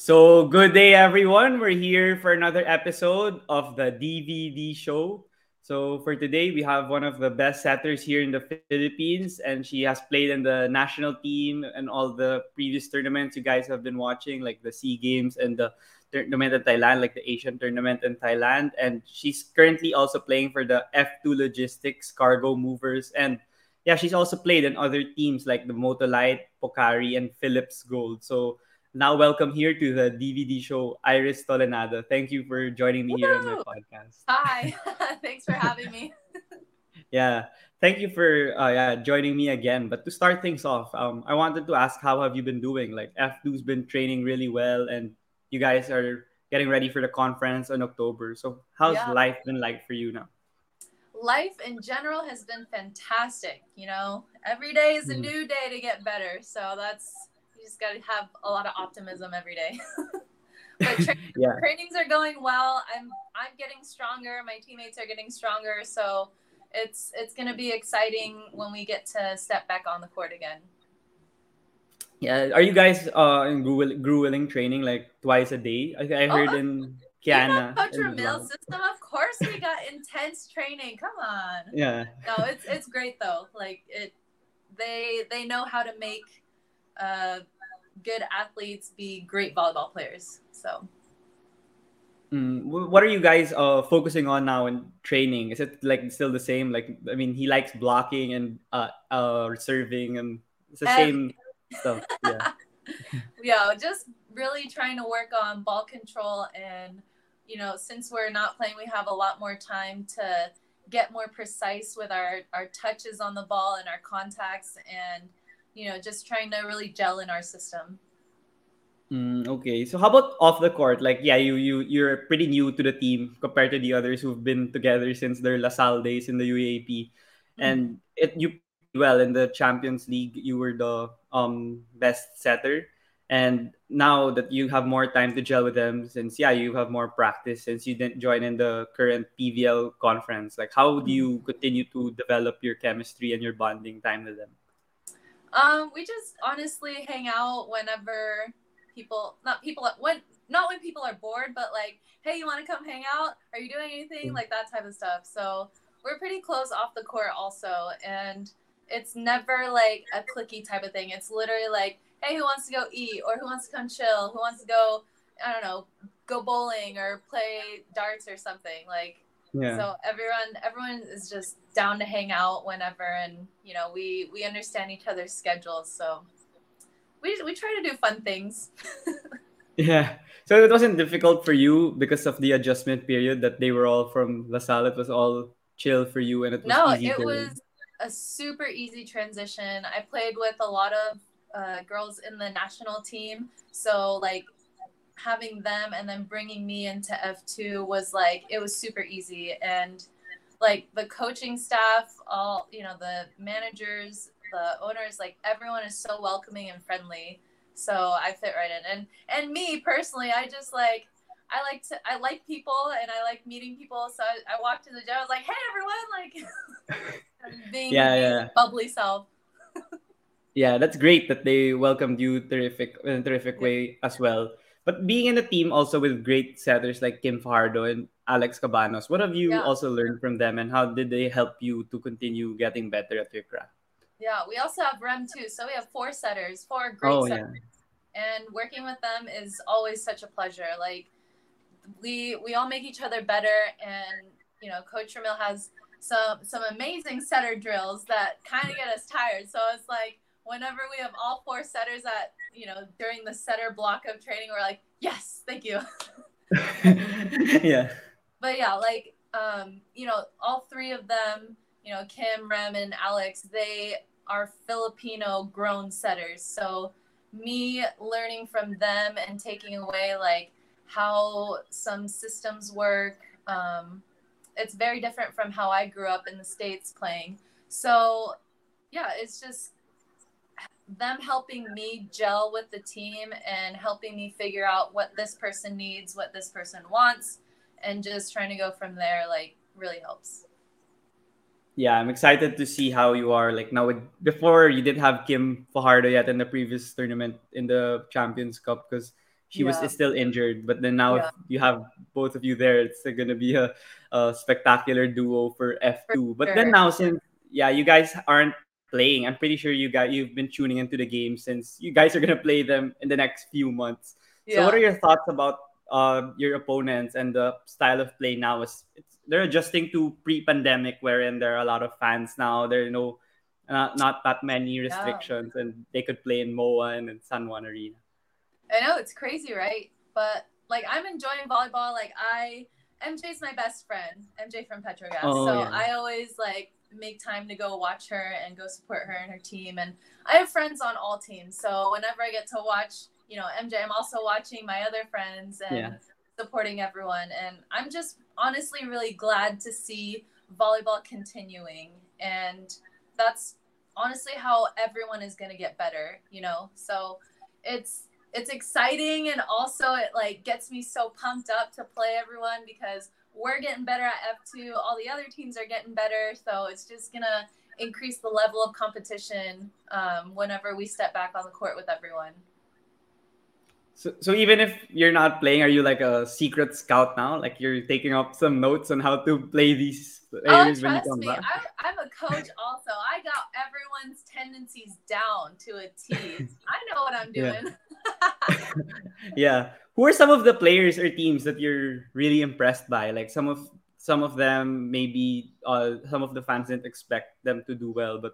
So, good day, everyone. We're here for another episode of the DVD show. So, for today, we have one of the best setters here in the Philippines, and she has played in the national team and all the previous tournaments you guys have been watching, like the SEA Games and the tournament in Thailand, like the Asian tournament in Thailand. And she's currently also playing for the F2 Logistics Cargo Movers. And yeah, she's also played in other teams like the Motolite, Pocari, and Philips Gold. So, now welcome here to the DVD show, Iris Tolenada. Thank you for joining me Woo! here on my podcast. Hi, thanks for having me. yeah, thank you for uh, yeah joining me again. But to start things off, um, I wanted to ask how have you been doing? Like F2's been training really well, and you guys are getting ready for the conference in October. So how's yeah. life been like for you now? Life in general has been fantastic. You know, every day is a mm. new day to get better. So that's you just got to have a lot of optimism every day. but tra- yeah. trainings are going well. I'm I'm getting stronger. My teammates are getting stronger. So it's it's going to be exciting when we get to step back on the court again. Yeah, are you guys uh in grueling training like twice a day? I, I heard oh, in Kiana. Coach system, of course we got intense training. Come on. Yeah. No, it's it's great though. Like it, they they know how to make uh, good athletes be great volleyball players. So. Mm, what are you guys uh, focusing on now in training? Is it like still the same? Like, I mean, he likes blocking and uh, uh, serving, and it's the same stuff. Yeah. yeah, just really trying to work on ball control, and you know, since we're not playing, we have a lot more time to get more precise with our our touches on the ball and our contacts, and you know, just trying to really gel in our system. Mm, okay. So how about off the court? Like, yeah, you you you're pretty new to the team compared to the others who've been together since their LaSalle days in the UAAP, mm-hmm. and it you well in the Champions League. You were the um best setter, and now that you have more time to gel with them, since yeah you have more practice since you didn't join in the current PVL conference. Like, how do you continue to develop your chemistry and your bonding time with them? Um, we just honestly hang out whenever people, not people, when not when people are bored, but like, hey, you want to come hang out? Are you doing anything? Like that type of stuff. So we're pretty close off the court also, and it's never like a clicky type of thing. It's literally like, hey, who wants to go eat, or who wants to come chill, who wants to go, I don't know, go bowling or play darts or something. Like yeah. So everyone everyone is just down to hang out whenever and you know, we we understand each other's schedules, so we we try to do fun things. yeah. So it wasn't difficult for you because of the adjustment period that they were all from LaSalle. It was all chill for you and it was No, it was a super easy transition. I played with a lot of uh, girls in the national team. So like having them and then bringing me into F2 was like it was super easy. And like the coaching staff all you know the managers the owners like everyone is so welcoming and friendly. So I fit right in. And and me personally I just like I like to I like people and I like meeting people. So I, I walked in the gym I was like hey everyone like being yeah, yeah. bubbly self. Yeah that's great that they welcomed you terrific in a terrific way as well but being in a team also with great setters like Kim Fajardo and Alex Cabanos, what have you yeah. also learned from them and how did they help you to continue getting better at your craft? Yeah, we also have Rem too. So we have four setters, four great oh, setters. Yeah. And working with them is always such a pleasure. Like we we all make each other better and you know, Coach Ramil has some some amazing setter drills that kind of get us tired. So it's like whenever we have all four setters at you know during the setter block of training we're like yes thank you. Yeah. But yeah like um you know all three of them you know kim rem and alex they are filipino grown setters. So me learning from them and taking away like how some systems work um it's very different from how i grew up in the states playing. So yeah it's just them helping me gel with the team and helping me figure out what this person needs, what this person wants, and just trying to go from there like really helps. Yeah, I'm excited to see how you are like now. With, before you didn't have Kim Fajardo yet in the previous tournament in the Champions Cup because she was still injured. But then now, Yeah. if you have both of you there, it's gonna be a, a spectacular duo for F two. But then now, since yeah, you guys aren't playing, I'm pretty sure you guys you've been tuning into the game since you guys are gonna play them in the next few months. So, what are your thoughts about uh, your opponents and the style of play now? Is it's, they're adjusting to pre-pandemic, wherein there are a lot of fans now. There are no uh, not that many restrictions, and they could play in Moa and in San Juan Arena. I know it's crazy, right? But like I'm enjoying volleyball. Like I MJ's my best friend, MJ from Petro Gazz. Oh, so yeah. I always like make time to go watch her and go support her and her team. And I have friends on all teams. So whenever I get to watch, you know, MJ, I'm also watching my other friends and Yeah. supporting everyone. And I'm just honestly really glad to see volleyball continuing. And that's honestly how everyone is going to get better, you know? So it's it's exciting and also it like gets me so pumped up to play everyone because we're getting better at F2, all the other teams are getting better, so it's just going to increase the level of competition um, whenever we step back on the court with everyone. So, so even if you're not playing, are you like a secret scout now? Like you're taking up some notes on how to play these Oh, players when you come me. back? I, I'm a coach also. I got everyone's tendencies down to a T. I know what I'm Yeah. doing. yeah. Who are some of the players or teams that you're really impressed by? Like some of some of them maybe uh, some of the fans didn't expect them to do well, but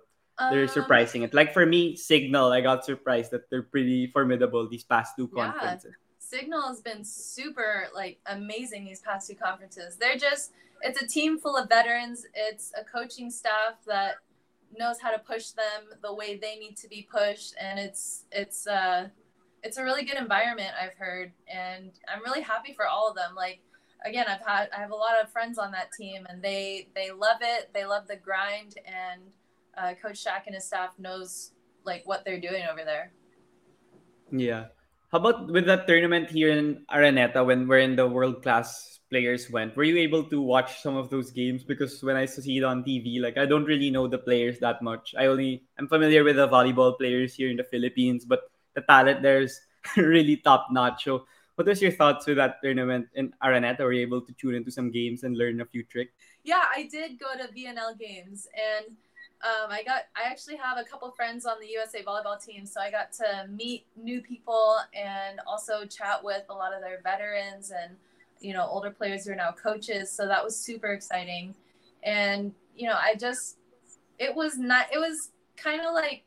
they're Um, surprising it. Like for me, Cignal, I got surprised that they're pretty formidable these past two conferences. Yeah. conferences. Cignal has been super like amazing these past two conferences. They're just it's a team full of veterans. It's a coaching staff that knows how to push them the way they need to be pushed and it's it's uh it's a really good environment I've heard and I'm really happy for all of them. Like again, I've had I have a lot of friends on that team and they they love it. They love the grind and uh, coach Shaq and his staff knows like what they're doing over there. Yeah. How about with that tournament here in Araneta when we're in the world class players went? Were you able to watch some of those games? Because when I see it on TV, like I don't really know the players that much. I only I'm familiar with the volleyball players here in the Philippines, but the talent there's really top notch. So what was your thoughts with that tournament in Araneta? Were you able to tune into some games and learn a few tricks? Yeah, I did go to VNL games and um, I got I actually have a couple friends on the USA volleyball team, so I got to meet new people and also chat with a lot of their veterans and you know older players who are now coaches. So that was super exciting, and you know I just it was not it was kind of like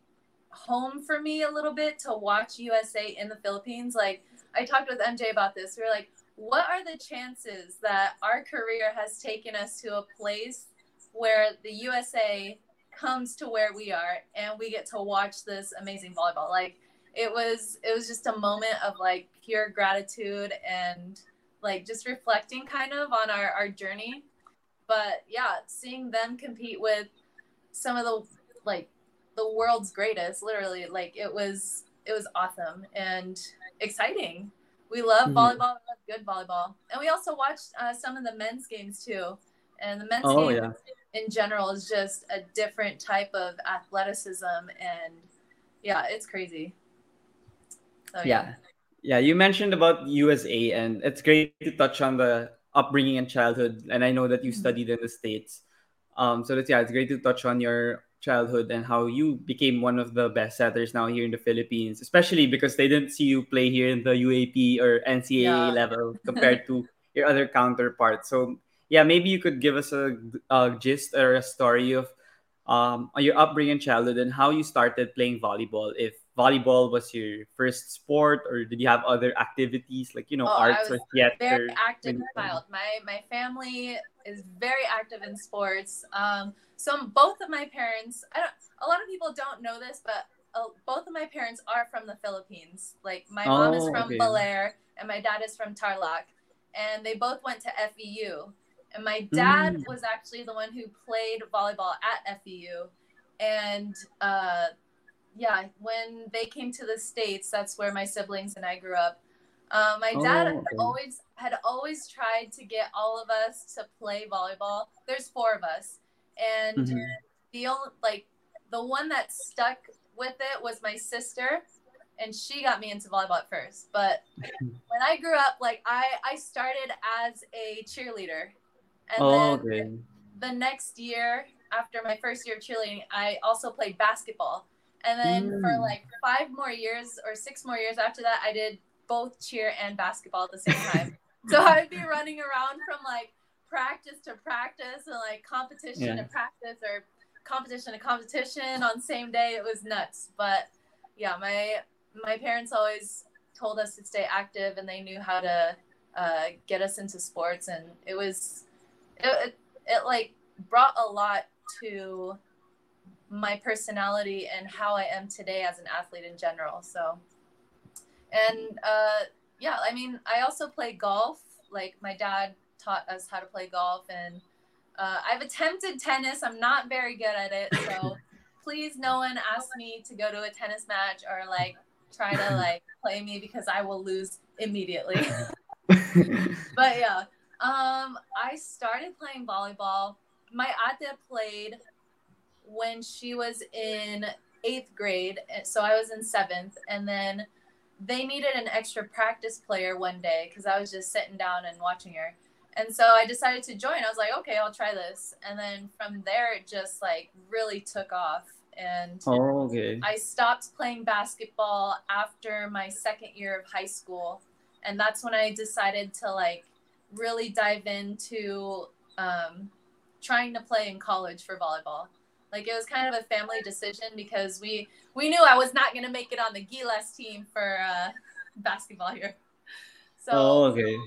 home for me a little bit to watch USA in the Philippines. Like I talked with MJ about this. We were like, what are the chances that our career has taken us to a place where the USA comes to where we are and we get to watch this amazing volleyball? Like it was it was just a moment of like pure gratitude and like just reflecting kind of on our, our journey. But yeah, seeing them compete with some of the like the world's greatest literally like it was it was awesome and exciting. We love Mhm. volleyball we love good volleyball. And we also watched uh, some of the men's games too. And the men's Oh, game yeah. in general is just a different type of athleticism and yeah it's crazy. So yeah. yeah. You mentioned about usa and it's great to touch on the upbringing and childhood. And i know that you Mhm. studied in the states. Um so that's yeah it's great to touch on your childhood and how you became one of the best setters now here in the philippines especially because they didn't see you play here in the UAAP or ncaa Yeah. level compared to your other counterparts so yeah maybe you could give us a, a gist or a story of um, your upbringing childhood and how you started playing volleyball. If volleyball was your first sport, or did you have other activities like you know Oh, arts or theater? very active child. My my family is very active in sports. Um, so both of my parents, I don't. A lot of people don't know this, but uh, both of my parents are from the Philippines. Like my mom is Oh, from okay. Belair, and my dad is from Tarlac, and they both went to FEU. And my dad Mm. was actually the one who played volleyball at FEU, and uh, yeah, when they came to the states, that's where my siblings and I grew up. Uh, my dad Oh, had always had always tried to get all of us to play volleyball. There's four of us, and Mhm. the only like the one that stuck with it was my sister, and she got me into volleyball at first. But when I grew up, like I I started as a cheerleader, and Oh, then okay. the next year after my first year of cheerleading, I also played basketball. And then for Mm. like five more years or six more years after that, I did both cheer and basketball at the same time. so I'd be running around from like practice to practice and like competition Yeah. to practice or competition to competition on same day. It was nuts. But yeah, my my parents always told us to stay active and they knew how to uh, get us into sports and it was it, it, it like brought a lot to my personality and how I am today as an athlete in general. So, and uh, yeah, I mean, I also play golf. Like my dad taught us how to play golf, and uh, I've attempted tennis. I'm not very good at it, so please, no one ask me to go to a tennis match or like try to like play me because I will lose immediately. but yeah, um, I started playing volleyball. My ate played when she was in eighth grade, so I was in seventh, and then they needed an extra practice player one day because I was just sitting down and watching her. And so I decided to join. I was like, okay, I'll try this. And then from there, it just like really took off. And oh, okay. I stopped playing basketball after my second year of high school. And that's when I decided to like really dive into um, trying to play in college for volleyball. Like it was kind of a family decision because we we knew I was not going to make it on the Gilas team for uh, basketball here. So oh, okay.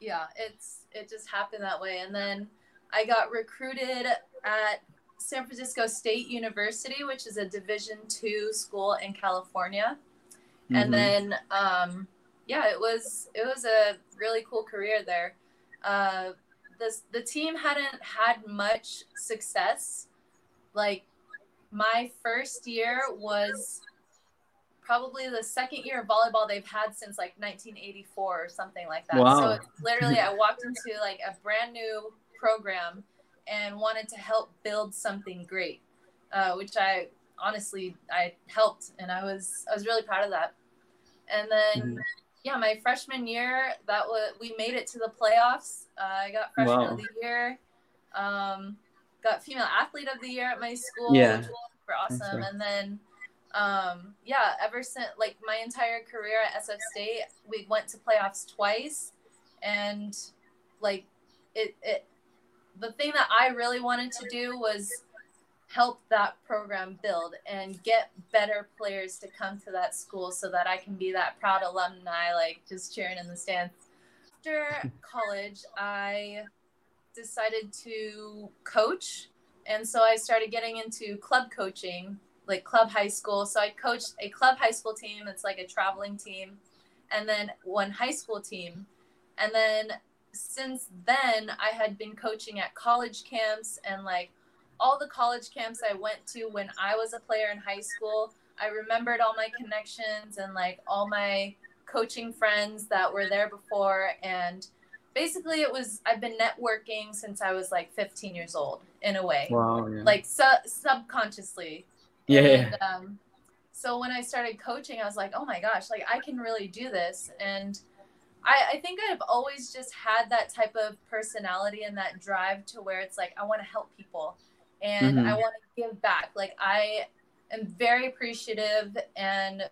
yeah, it's it just happened that way. And then I got recruited at San Francisco State University, which is a Division two school in California. Mhm. And then um, yeah, it was it was a really cool career there. Uh, this the team hadn't had much success. Like my first year was probably the second year of volleyball they've had since like 1984 or something like that. So it's literally I walked into like a brand new program and wanted to help build something great, uh, which I honestly I helped and I was I was really proud of that. And then Mhm. yeah, my freshman year that was we made it to the playoffs. Uh, I got freshman Wow. of the year. Um, got female athlete of the year at my school, Yeah. which was super awesome. right. And then um, yeah, ever since like my entire career at SF State, we went to playoffs twice, and like it it the thing that I really wanted to do was help that program build and get better players to come to that school so that I can be that proud alumni, like just cheering in the stands. After college, I decided to coach. And so I started getting into club coaching, like club high school. So I coached a club high school team, it's like a traveling team, and then one high school team. And then since then, I had been coaching at college camps and like all the college camps I went to when I was a player in high school. I remembered all my connections and like all my coaching friends that were there before. And basically, it was I've been networking since I was like 15 years old in a way, Wow. Yeah. like su- subconsciously. yeah. And, um, so when I started coaching, I was like, oh my gosh, like I can really do this. And I, I think I've always just had that type of personality and that drive to where it's like, I want to help people and Mhm. I want to give back. Like I am very appreciative and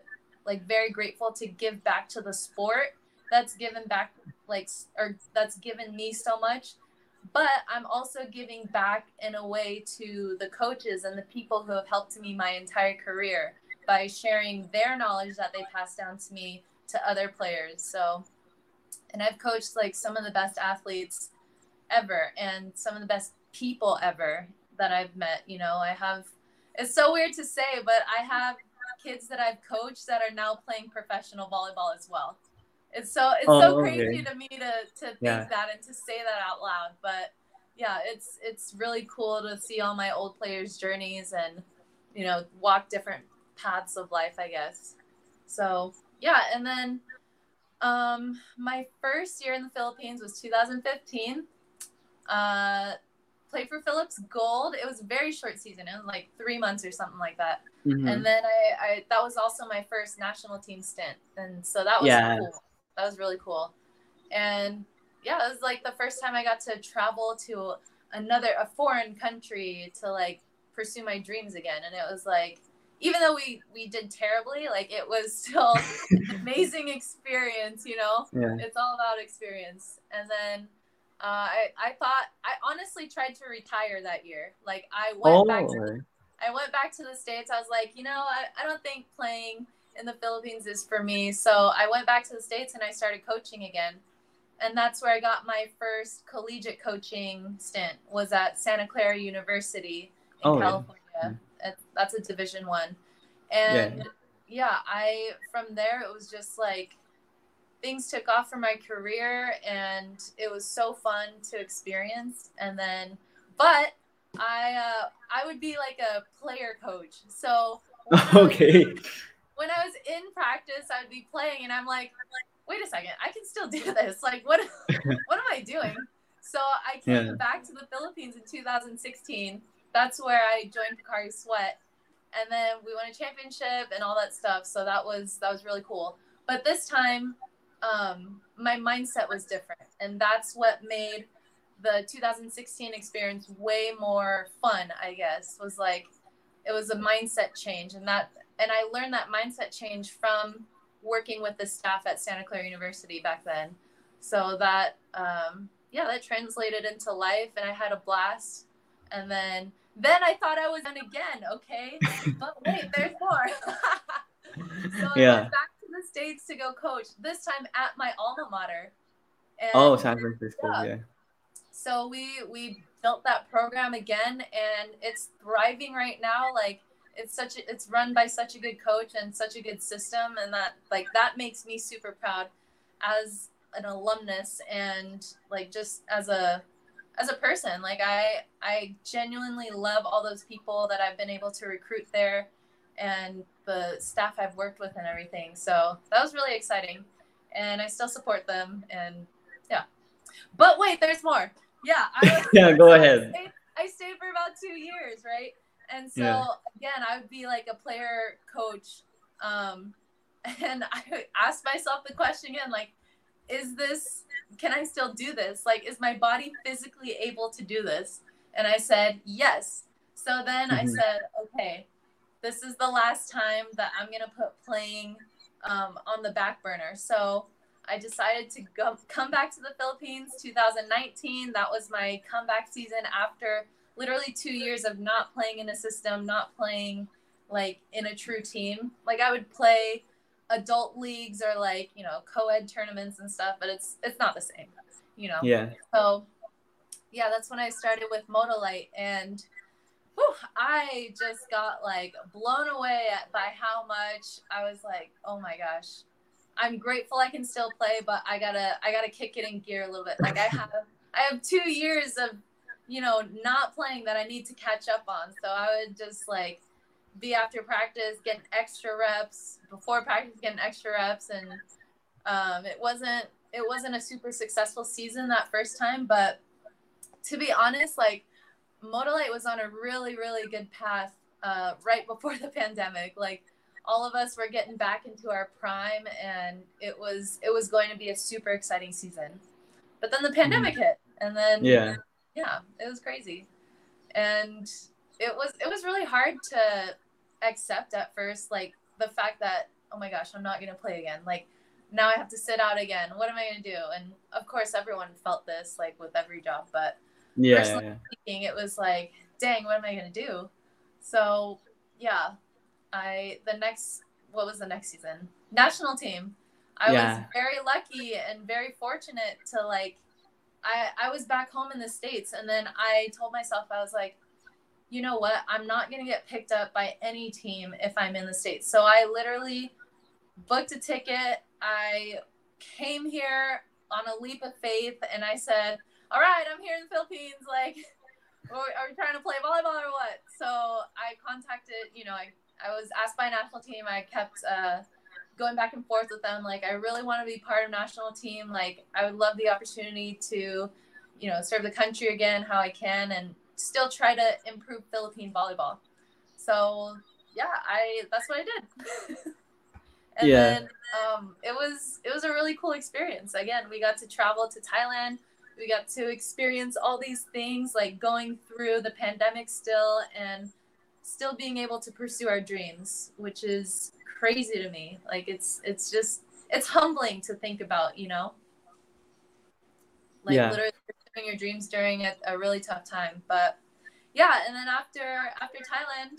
like very grateful to give back to the sport that's given back like or that's given me so much but I'm also giving back in a way to the coaches and the people who have helped me my entire career by sharing their knowledge that they passed down to me to other players. So, and I've coached like some of the best athletes ever and some of the best people ever that I've met. You know, I have, it's so weird to say, but I have kids that I've coached that are now playing professional volleyball as well. It's so it's Oh, so okay. crazy to me to to think Yeah. that and to say that out loud. But yeah, it's it's really cool to see all my old players' journeys and you know walk different paths of life, I guess. So yeah, and then um, my first year in the Philippines was 2015. Uh, played for Philips Gold. It was a very short season. It was like three months or something like that. Mhm. And then I, I that was also my first national team stint, and so that was Yeah. cool. That was really cool. And yeah, it was like the first time I got to travel to another a foreign country to like pursue my dreams again. And it was like even though we we did terribly, like it was still an amazing experience, you know? yeah. It's all about experience. And then uh, I I thought I honestly tried to retire that year. Like I went Oh, back to I went back to the States. I was like, you know, I, I don't think playing in the Philippines is for me. So I went back to the States and I started coaching again. And that's where I got my first collegiate coaching stint was at Santa Clara University in Oh, yeah. California. It- That's a division one. And yeah, yeah, I from there it was just like things took off for my career and it was so fun to experience and then but I uh, I would be like a player coach. So when I okay. When I was in practice, I'd be playing, and I'm like, wait a second, I can still do this. Like, what what am I doing? So I came Yeah. back to the Philippines in 2016. That's where I joined Pocari Sweat, and then we won a championship and all that stuff. So that was that was really cool. But this time, um, my mindset was different, and that's what made the 2016 experience way more fun. I guess was like it was a mindset change, and that and I learned that mindset change from working with the staff at Santa Clara University back then. So that um, yeah, that translated into life, and I had a blast. And then then I thought I was done again. Okay, but wait, there's more. so I went back to the states to go coach. This time at my alma mater. And Oh, San Francisco. Yeah. Yeah. so we we built that program again and it's thriving right now like it's such a, it's run by such a good coach and such a good system and that like that makes me super proud as an alumnus and like just as a as a person. Like i i genuinely love all those people that i've been able to recruit there and the staff i've worked with and everything. So that was really exciting and i still support them and yeah. But wait there's more. Yeah I was, Yeah, go so I ahead. stayed, I stayed for about two years right and so Yeah. again i would be like a player coach um and i asked myself the question again like is this can i still do this? Like is my body physically able to do this? And i said yes. So then i Mhm. said okay this is the last time that i'm going to put playing um, on the back burner. So i decided to go come back to the philippines 2019 that was my comeback season after literally two years of not playing in a system not playing like in a true team. Like i would play adult leagues or like you know co-ed tournaments and stuff but it's it's not the same you know? Yeah. so yeah that's when i started with motolite and whew, i just got like blown away at, by how much i was like oh my gosh. I'm grateful i can still play but i gotta i gotta kick it in gear a little bit. Like i have i have two years of you know not playing that i need to catch up on. So i would just like be after practice getting extra reps before practice getting extra reps. And um, it wasn't it wasn't a super successful season that first time but to be honest like Motolite was on a really really good path uh, right before the pandemic. Like all of us were getting back into our prime and it was it was going to be a super exciting season. But then the pandemic hit and then Yeah. Yeah it was crazy. And it was it was really hard to accept at first like the fact that oh my gosh i'm not going to play again. Like now i have to sit out again. What am i going to do? And of course everyone felt this like with every job but Yeah. Personally- yeah. thinking it was like dang what am i going to do? So yeah i the next what was the next season? National team. I was very lucky and very fortunate to like i i was back home in the states and then i told myself i was like you know what? I'm not going to get picked up by any team if i'm in the states. So i literally booked a ticket. I came here on a leap of faith and i said all right i'm here in the philippines like are we trying to play volleyball or what? So i contacted you know i, I was asked by a national team. I kept uh, going back and forth with them like i really want to be part of national team like i would love the opportunity to you know serve the country again how i can and still try to improve Philippine volleyball. So yeah, I that's what I did. and Yeah. then um, it was it was a really cool experience. Again, we got to travel to Thailand. We got to experience all these things, like going through the pandemic still, and still being able to pursue our dreams, which is crazy to me. Like it's it's just it's humbling to think about, you know. Like Yeah. literally pursuing your dreams during a, a really tough time. But yeah, and then after after Thailand,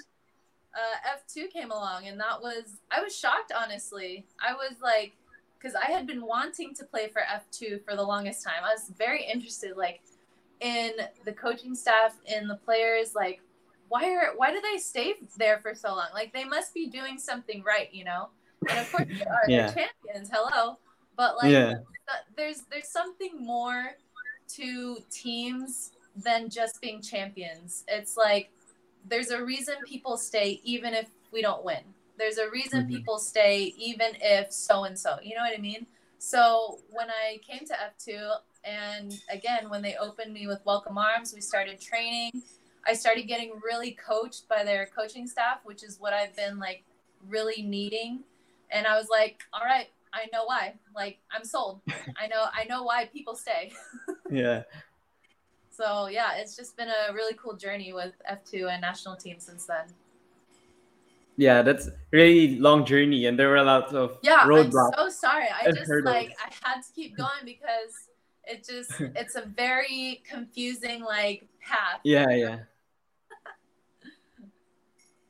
uh, F2 came along, and that was I was shocked honestly. I was like, because I had been wanting to play for F2 for the longest time. I was very interested, like in the coaching staff, in the players, like why are why do they stay there for so long? Like they must be doing something right, you know. And of course they are. Yeah. They're champions. Hello, but like yeah. there's there's something more to teams than just being champions. It's like there's a reason people stay even if we don't win. There's a reason Mhm. people stay even if so and so. You know what I mean? So when I came to F2 and again when they opened me with welcome arms, we started training. I started getting really coached by their coaching staff, which is what I've been like really needing. And I was like, all right, I know why. Like I'm sold. I know I know why people stay. Yeah. So yeah, it's just been a really cool journey with F2 and national team since then. Yeah, that's really long journey, and there were a lot of Yeah, roadblocks. I'm so sorry. I just like I had to keep going because it just it's a very confusing like path. Yeah, yeah.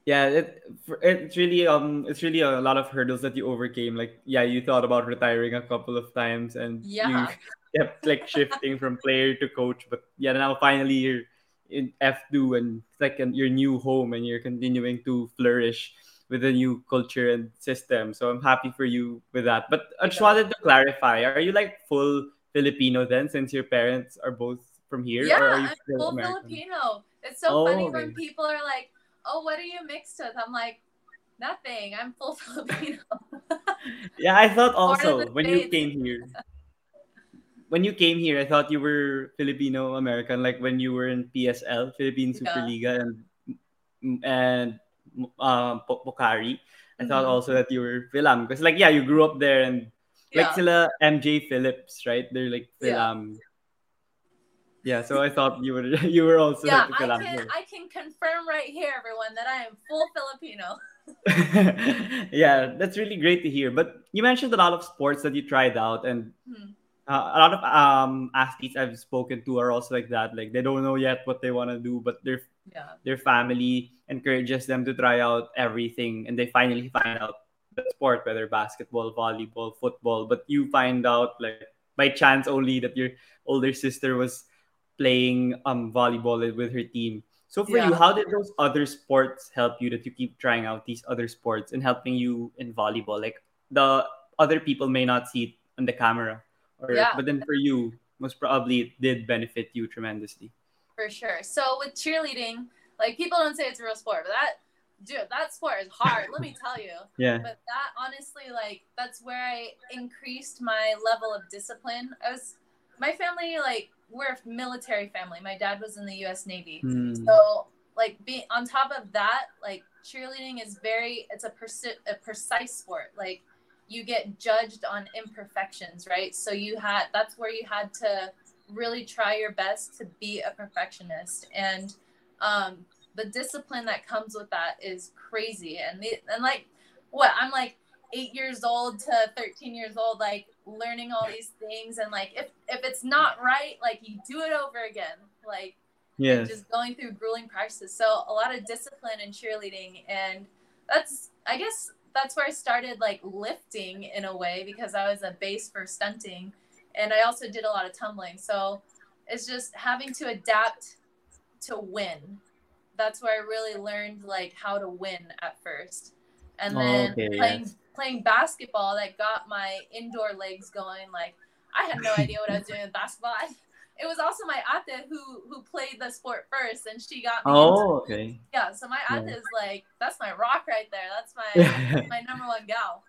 Yeah, it it's really um it's really a lot of hurdles that you overcame. Like yeah, you thought about retiring a couple of times and Yeah. you kept like shifting from player to coach, but yeah, now finally you're in F2 and it's like your new home and you're continuing to flourish with a new culture and system. So I'm happy for you with that. But I just Yeah. wanted to clarify, are you like full Filipino then since your parents are both from here Yeah, or are you I'm full American? Filipino. It's so Oh, funny okay. when people are like, "Oh, what are you mixed with?" I'm like, "Nothing. I'm full Filipino." Yeah, I thought also when you came here. When you came here, I thought you were Filipino American, like when you were in PSL, Philippine Yeah. Superliga, and and um, Po- Pocari. I thought Mhm. also that you were Philam because, like, yeah, you grew up there, and like yeah. sila MJ Phillips, right? They're like Yeah. Philam. Yeah, so I thought you were you were also Yeah, I can I can confirm right here, everyone, that I am full Filipino. yeah, that's really great to hear. But you mentioned a lot of sports that you tried out, and Hmm. uh, a lot of um athletes I've spoken to are also like that. Like they don't know yet what they want to do, but their Yeah. their family encourages them to try out everything, and they finally find out the sport, whether basketball, volleyball, football. But you find out like by chance only that your older sister was playing um volleyball with her team. So for you, how did those other sports help you that you keep trying out these other sports and helping you in volleyball? Like the other people may not see it on the camera, or Yeah. but then for you, most probably it did benefit you tremendously. For sure. So with cheerleading, like people don't say it's a real sport, but that dude, that sport is hard. let me tell you. Yeah. But that honestly, like that's where I increased my level of discipline. I was my family, like we're a military family. My dad was in the U.S. Navy, Hmm. so like being on top of that, like cheerleading is very it's a persi- a precise sport. Like you get judged on imperfections, right? So you had that's where you had to really try your best to be a perfectionist and um the discipline that comes with that is crazy and the, and like what I'm like 8 years old to 13 years old like learning all these things and like if if it's not right like you do it over again like yeah just going through grueling practices. So a lot of discipline in cheerleading, and that's I guess that's where I started like lifting in a way because I was a base for stunting, and I also did a lot of tumbling. So it's just having to adapt to win. That's where I really learned like how to win at first, and oh, then Okay, playing yes. Playing basketball that got my indoor legs going. Like I had no idea what I was doing with basketball. I, it was also my ate who who played the sport first, and she got me. into Oh, okay. yeah, so my Yeah. is like that's my rock right there. That's my my number one gal.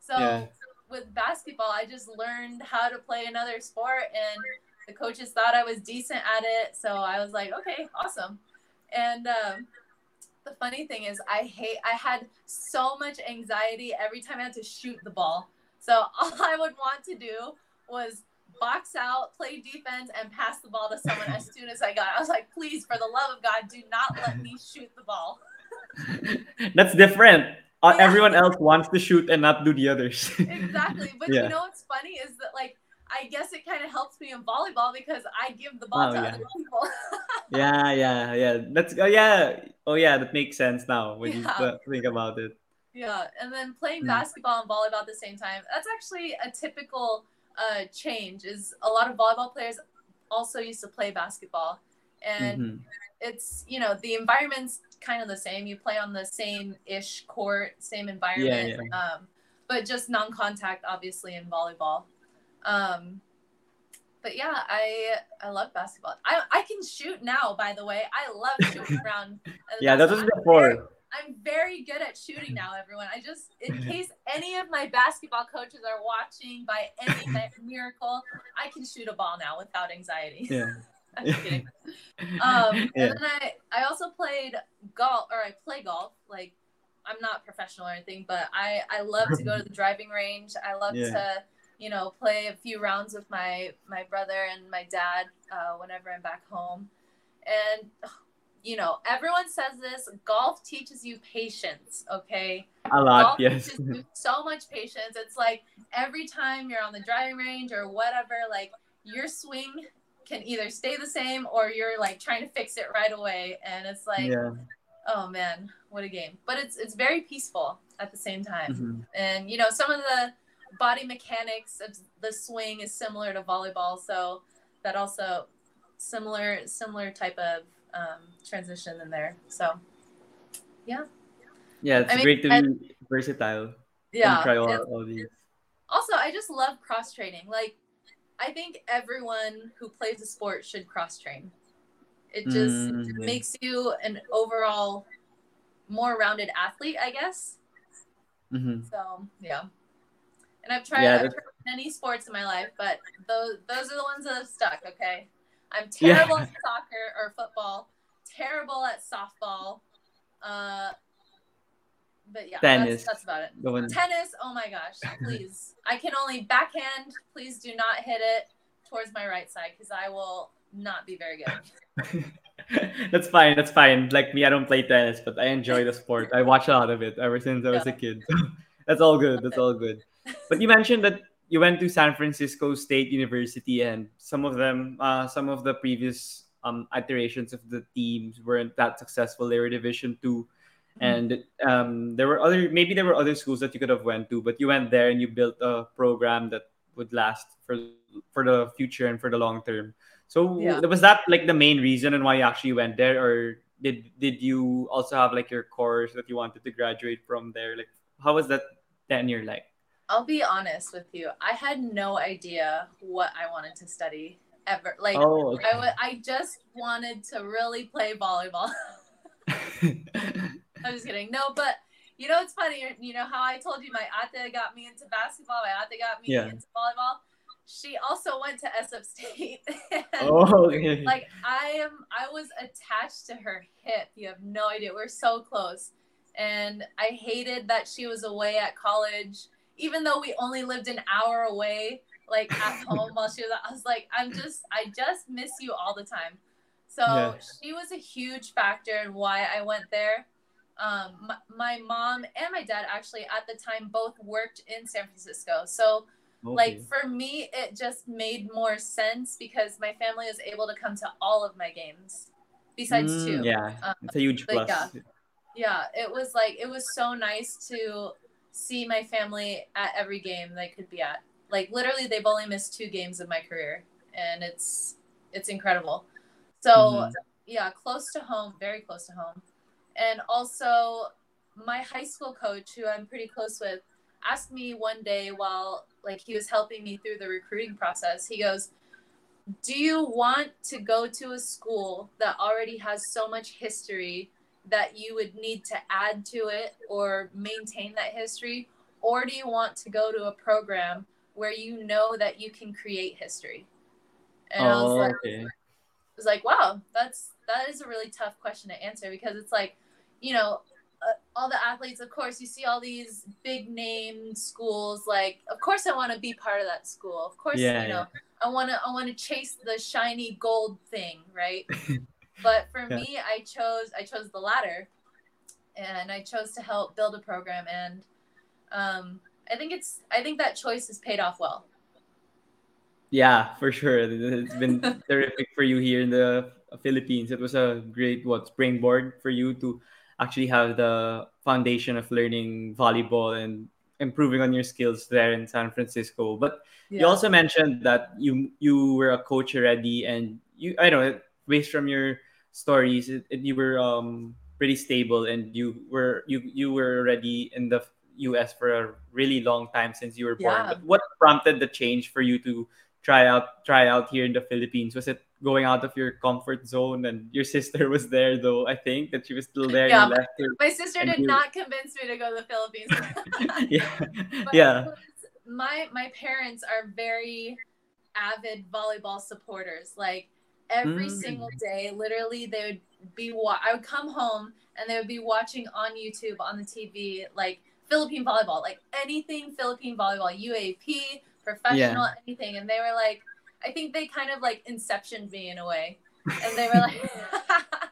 So Yeah. with basketball, I just learned how to play another sport, and the coaches thought I was decent at it, so I was like, okay, awesome. And um, the funny thing is, I hate. I had so much anxiety every time I had to shoot the ball. So all I would want to do was box out, play defense, and pass the ball to someone as soon as I got. It. I was like, please, for the love of God, do not let me shoot the ball. That's different. Uh, yeah. Everyone else wants to shoot and not do the others. exactly. But yeah. you know what's funny is that like I guess it kind of helps me in volleyball because I give the ball oh, to yeah. other people. yeah, yeah, yeah. That's oh yeah, oh yeah. That makes sense now when you think about it. Yeah, and then playing mm. basketball and volleyball at the same time. That's actually a typical uh, change. Is a lot of volleyball players also used to play basketball, and mm-hmm. it's you know the environment's kind of the same. You play on the same ish court, same environment, yeah, yeah. Um, but just non-contact, obviously, in volleyball. Um, but yeah, I I love basketball. I I can shoot now. By the way, I love shooting around. yeah, that was before. I'm very good at shooting now, everyone. I just, in case any of my basketball coaches are watching by any miracle, I can shoot a ball now without anxiety. Yeah. I'm kidding. Um, yeah. And then I, I also played golf, or I play golf. Like, I'm not professional or anything, but I, I love to go to the driving range. I love yeah. to, you know, play a few rounds with my my brother and my dad uh, whenever I'm back home. And you know, everyone says this. Golf teaches you patience. Okay, a lot. Golf yes. so much patience. It's like every time you're on the driving range or whatever, like your swing can either stay the same or you're like trying to fix it right away, and it's like, yeah. oh man, what a game! But it's it's very peaceful at the same time, mm-hmm. and you know, some of the body mechanics of the swing is similar to volleyball, so that also similar similar type of um, transition in there. So, yeah. Yeah, it's I mean, great to and, be versatile. Yeah. try all, all these. Also, I just love cross training. Like, I think everyone who plays a sport should cross train. It just mm, yeah. makes you an overall more rounded athlete, I guess. Mm-hmm. So yeah, and I've tried, yeah, I've tried many sports in my life, but those those are the ones that have stuck. Okay, I'm terrible yeah. at soccer or football, terrible at softball. Uh, but yeah, Tennis. That's, that's about it. Tennis, oh my gosh, please. I can only backhand. Please do not hit it towards my right side because I will not be very good. that's fine. That's fine. Like me, I don't play tennis, but I enjoy the sport. I watch a lot of it ever since I was yeah. a kid. that's all good. That's all good. But you mentioned that you went to San Francisco State University, and some of them, uh, some of the previous um, iterations of the teams weren't that successful. They were Division two, mm-hmm. and um, there were other maybe there were other schools that you could have went to, but you went there and you built a program that would last for for the future and for the long term. So yeah. was that like the main reason and why you actually went there, or did did you also have like your course that you wanted to graduate from there? Like how was that tenure like? I'll be honest with you. I had no idea what I wanted to study ever. Like oh, okay. I, w- I just wanted to really play volleyball. I'm just kidding. No, but you know it's funny. You know how I told you my ate got me into basketball. My ate got me yeah. into volleyball. She also went to SF State. oh, okay. like I am. I was attached to her hip. You have no idea. We're so close, and I hated that she was away at college even though we only lived an hour away, like at home while she was, I was like, I'm just, I just miss you all the time. So yeah. she was a huge factor in why I went there. Um, my, my, mom and my dad actually at the time both worked in San Francisco. So okay. like for me, it just made more sense because my family was able to come to all of my games besides mm, two. Yeah, um, it's a huge plus. Yeah, yeah, it was like it was so nice to see my family at every game they could be at. Like literally, they've only missed two games of my career, and it's it's incredible. So mm-hmm. yeah, close to home, very close to home, and also my high school coach, who I'm pretty close with, asked me one day while like he was helping me through the recruiting process. He goes, "Do you want to go to a school that already has so much history that you would need to add to it or maintain that history? Or do you want to go to a program where you know that you can create history? And I was Oh, like, okay. I was like, wow, that's that is a really tough question to answer because it's like, you know, uh, all the athletes, of course, you see all these big name schools. Like, of course, I want to be part of that school. Of course, Yeah, you know, I want to I want to chase the shiny gold thing, right? but for Yeah. me, I chose I chose the latter, and I chose to help build a program, and um, I think it's I think that choice has paid off well. Yeah, for sure. It's been terrific for you here in the Philippines. It was a great what springboard for you to actually have the foundation of learning volleyball and improving on your skills there in San Francisco. But you also mentioned that you you were a coach already, and you I know based from your stories, it, it- you were um pretty stable, and you were you you were already in the U.S. for a really long time since you were born. Yeah. But what prompted the change for you to try out try out here in the Philippines? Was it going out of your comfort zone? And your sister was there, though. I think that she was still there. Yeah. and left her. My sister did you- not convince me to go to the Philippines. yeah, But yeah. my my parents are very avid volleyball supporters. Like every Mm. single day, literally, they would be. Wa- I would come home and they would be watching on YouTube on the TV like Philippine volleyball, like anything Philippine volleyball, UAAP, professional, anything. And they were like, I think they kind of like inceptioned me in a way, and they were like.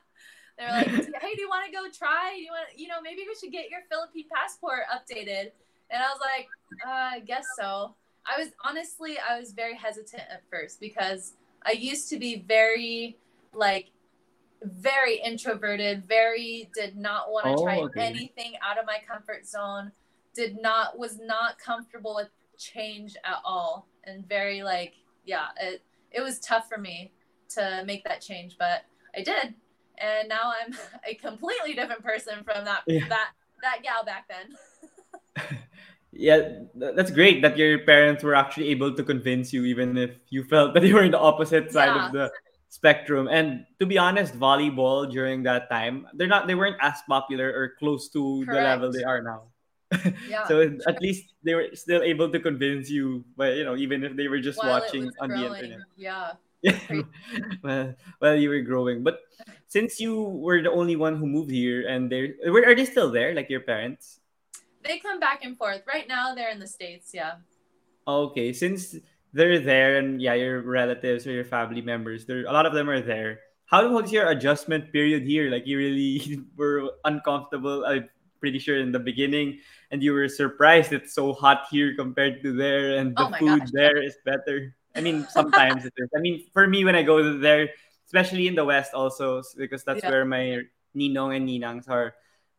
They were like, "Hey, do you want to go try? Do you want, you know, maybe we should get your Philippine passport updated." And I was like, uh, I guess so. I was honestly, I was very hesitant at first because I used to be very, like, very introverted, very did not want to Oh, try okay. anything out of my comfort zone, did not, was not comfortable with change at all. And very, like, yeah, it, it was tough for me to make that change, but I did. And now I'm a completely different person from that, Yeah. that, that gal back then. Yeah, that's great that your parents were actually able to convince you, even if you felt that you were in the opposite side Yeah. of the spectrum. And to be honest, volleyball during that time, they're not they weren't as popular or close to the level they are now. Yeah. so at least they were still able to convince you, but you know, even if they were just While watching on the internet. Yeah. Yeah, well, well, you were growing, but since you were the only one who moved here, and they were are they still there, like your parents? They come back and forth. Right now, they're in the States. Yeah. Okay, since they're there and yeah, your relatives or your family members, there a lot of them are there. How was your adjustment period here? Like you really were uncomfortable. I'm pretty sure in the beginning, and you were surprised it's so hot here compared to there, and the Oh food gosh. there is better. I mean, sometimes it is. I mean, for me, when I go there, especially in the West, also because that's Yeah. where my ninong and ninangs are.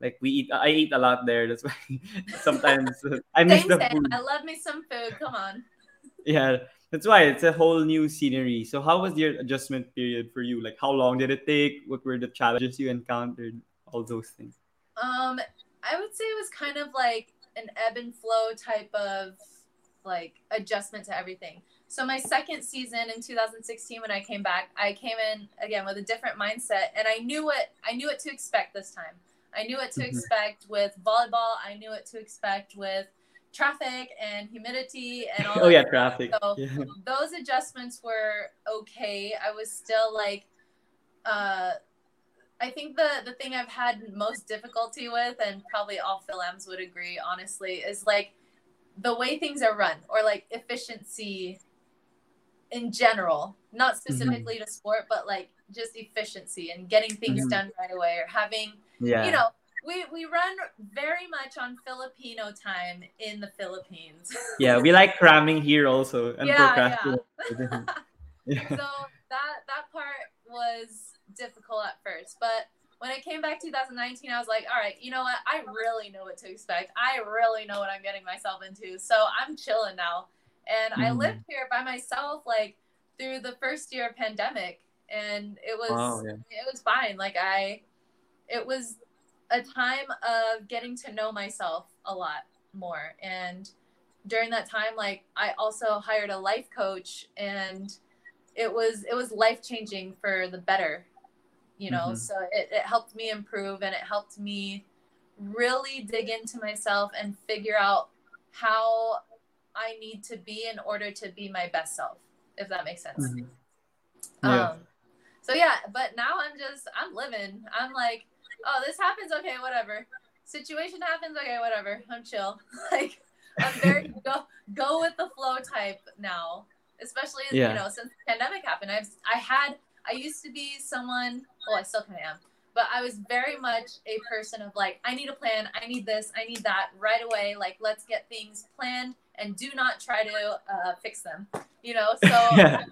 Like we eat, I eat a lot there. That's why sometimes I miss Same, the same. food I love me some food. Come on. yeah that's why it's a whole new scenery so how was your adjustment period for you like how long did it take what were the challenges you encountered all those things Um, I would say it was kind of like an ebb and flow type of like adjustment to everything. So my second season in 2016 when I came back, I came in again with a different mindset and I knew what I knew what to expect this time. I knew what to Mhm. expect with volleyball, I knew what to expect with traffic and humidity and all oh yeah traffic So yeah. those adjustments were okay. I was still like, uh, I think the the thing I've had most difficulty with, and probably all Philams would agree, honestly, is like the way things are run or like efficiency in general, not specifically to sport, but like just efficiency and getting things Mhm. done right away or having yeah you know we we run very much on Filipino time in the Philippines. yeah we like cramming here also and Yeah, procrastinating yeah. so that that part was difficult at first but when i came back 2019 i was like all right you know what i really know what to expect i really know what i'm getting myself into so i'm chilling now and i Mhm. lived here by myself like through the first year of pandemic and it was Wow, yeah. it was fine like i it was a time of getting to know myself a lot more and during that time like i also hired a life coach and it was it was life changing for the better you know Mhm. so it, it helped me improve and it helped me really dig into myself and figure out how i need to be in order to be my best self if that makes sense Mhm. Yeah. Um, so yeah, but now I'm just I'm living. I'm like, oh, this happens, okay, whatever. Situation happens, okay, whatever. I'm chill. like I'm very go go with the flow type now. Especially Yeah. you know since the pandemic happened. I've I had I used to be someone. Well, I still kind of am. But I was very much a person of like, I need a plan. I need this. I need that right away. Like, let's get things planned and do not try to uh, fix them. You know. So Yeah.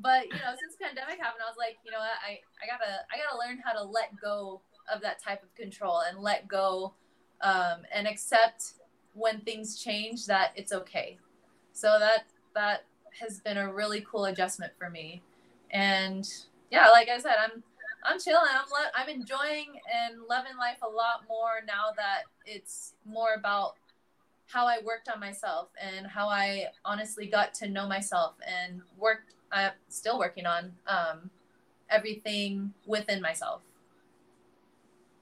but you know since pandemic happened i was like you know what i i gotta i gotta learn how to let go of that type of control and let go um, and accept when things change that it's okay so that that has been a really cool adjustment for me and yeah like i said i'm i'm chilling i'm i'm enjoying and loving life a lot more now that it's more about how I worked on myself and how I honestly got to know myself and worked. I'm still working on um, everything within myself.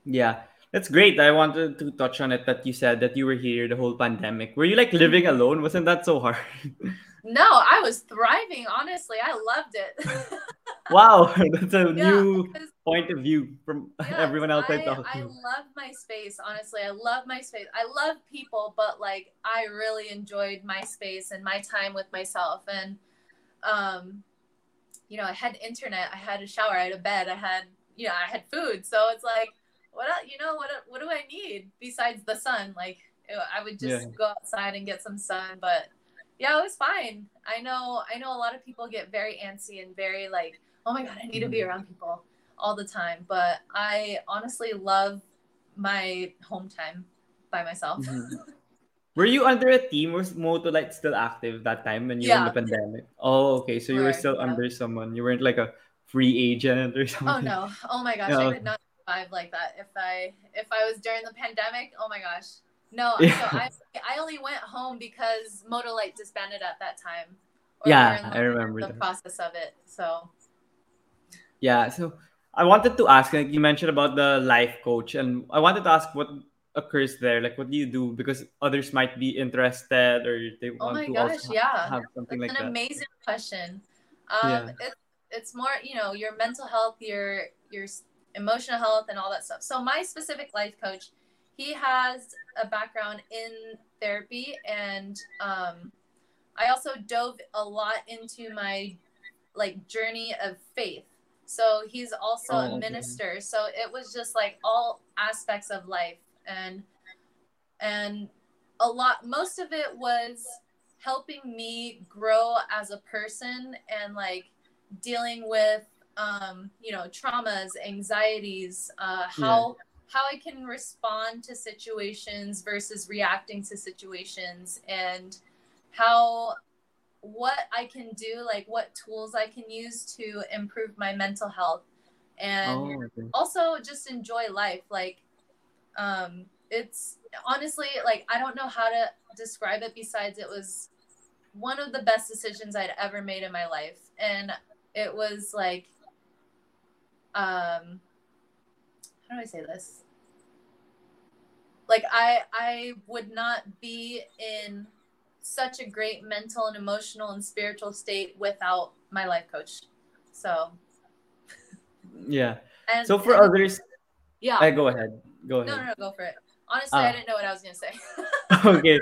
Yeah, that's great. I wanted to touch on it that you said that you were here the whole pandemic. Were you like living alone? Wasn't that so hard? No, I was thriving. Honestly, I loved it. wow, that's a Yeah, new point of view from Yes, everyone else I, I, talked I love my space. Honestly, I love my space. I love people, but like I really enjoyed my space and my time with myself. And um, you know, I had internet, I had a shower, I had a bed, I had you know, I had food. So it's like, what else, you know, what what do I need besides the sun? Like I would just Yeah. go outside and get some sun, but yeah, it was fine. I know I know a lot of people get very antsy and very like, oh my god, I need to be Mhm. around people all the time. But I honestly love my home time by myself. Mhm. Were you under a team? Was Motolite still active that time when you were in the pandemic? Oh, okay. So you were still yeah. under someone. You weren't like a free agent or something. Oh no! Oh my gosh! Yeah. I could not survive like that if I if I was during the pandemic. Oh my gosh! No, Yeah. so I I only went home because Motolite disbanded at that time. Or Yeah, I remember the that. process of it. So Yeah. So I wanted to ask, like you mentioned about the life coach, and I wanted to ask what occurs there. Like, what do you do? Because others might be interested or they Oh want to gosh, also yeah. have something That's like an that. amazing question. Um, Yeah. it, it's more, you know, your mental health, your your emotional health, and all that stuff. So my specific life coach, he has a background in therapy, and um, I also dove a lot into my like journey of faith. So he's also Oh, a okay. minister. So it was just like all aspects of life, and and a lot most of it was helping me grow as a person and like dealing with um you know traumas anxieties uh how how i can respond to situations versus reacting to situations and how what i can do like what tools i can use to improve my mental health and Oh, okay. also just enjoy life like um it's honestly like i don't know how to describe it besides it was one of the best decisions i'd ever made in my life and it was like um how do i say this like i i would not be in such a great mental and emotional and spiritual state without my life coach so Yeah. and So for and- others, yeah I go ahead. Go ahead. No, no, no, go for it. Honestly, Ah. I didn't know what I was gonna say. okay.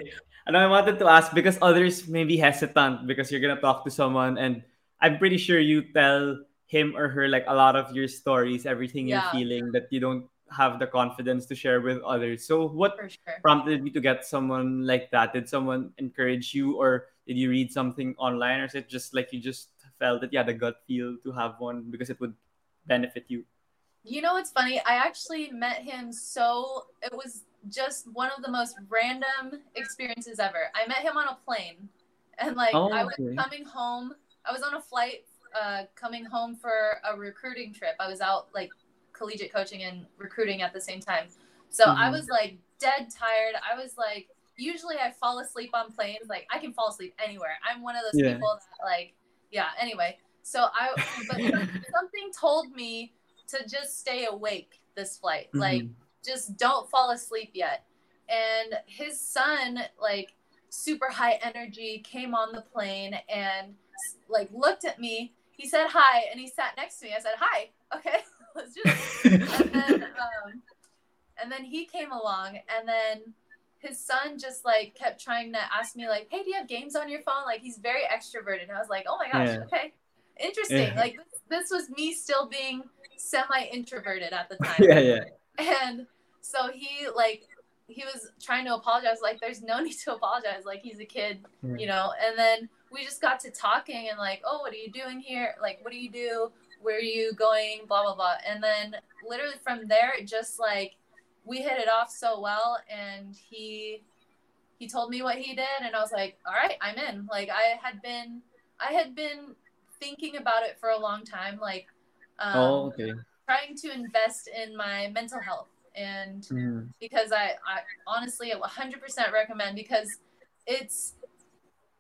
And I wanted to ask because others may be hesitant because you're gonna talk to someone, and I'm pretty sure you tell him or her like a lot of your stories, everything you're feeling that you don't have the confidence to share with others. So what sure. prompted you to get someone like that? Did someone encourage you, or did you read something online, or is it just like you just felt that you had a gut feel to have one because it would benefit you? You know what's funny? I actually met him so it was just one of the most random experiences ever. I met him on a plane, and like Oh, I was oh, coming home. I was on a flight, uh, coming home for a recruiting trip. I was out like collegiate coaching and recruiting at the same time. So I Mhm. was like dead tired. I was like, usually I fall asleep on planes. Like I can fall asleep anywhere. I'm one of those Yeah. people that like, yeah. Anyway, so I, but something told me to just stay awake this flight. Like Mhm. just don't fall asleep yet. And his son, like super high energy, came on the plane and like looked at me. He said hi and he sat next to me. I said, hi. Okay, let's do this. and then, um, and then he came along and then his son just like kept trying to ask me like, hey, do you have games on your phone? Like he's very extroverted. And I was like, oh my gosh, Yeah. okay, interesting. Yeah. Like this, this was me still being semi introverted at the time. yeah, yeah. And so he like he was trying to apologize. Like there's no need to apologize. Like he's a kid, you know. And then we just got to talking and like, oh, what are you doing here? Like, what do you do? Where are you going? Blah blah blah. And then literally from there, it just like we hit it off so well. And he he told me what he did, and I was like, all right, I'm in. Like I had been I had been thinking about it for a long time. Like. Um, oh, okay. trying to invest in my mental health and Mhm. because I, I honestly 100% recommend because it's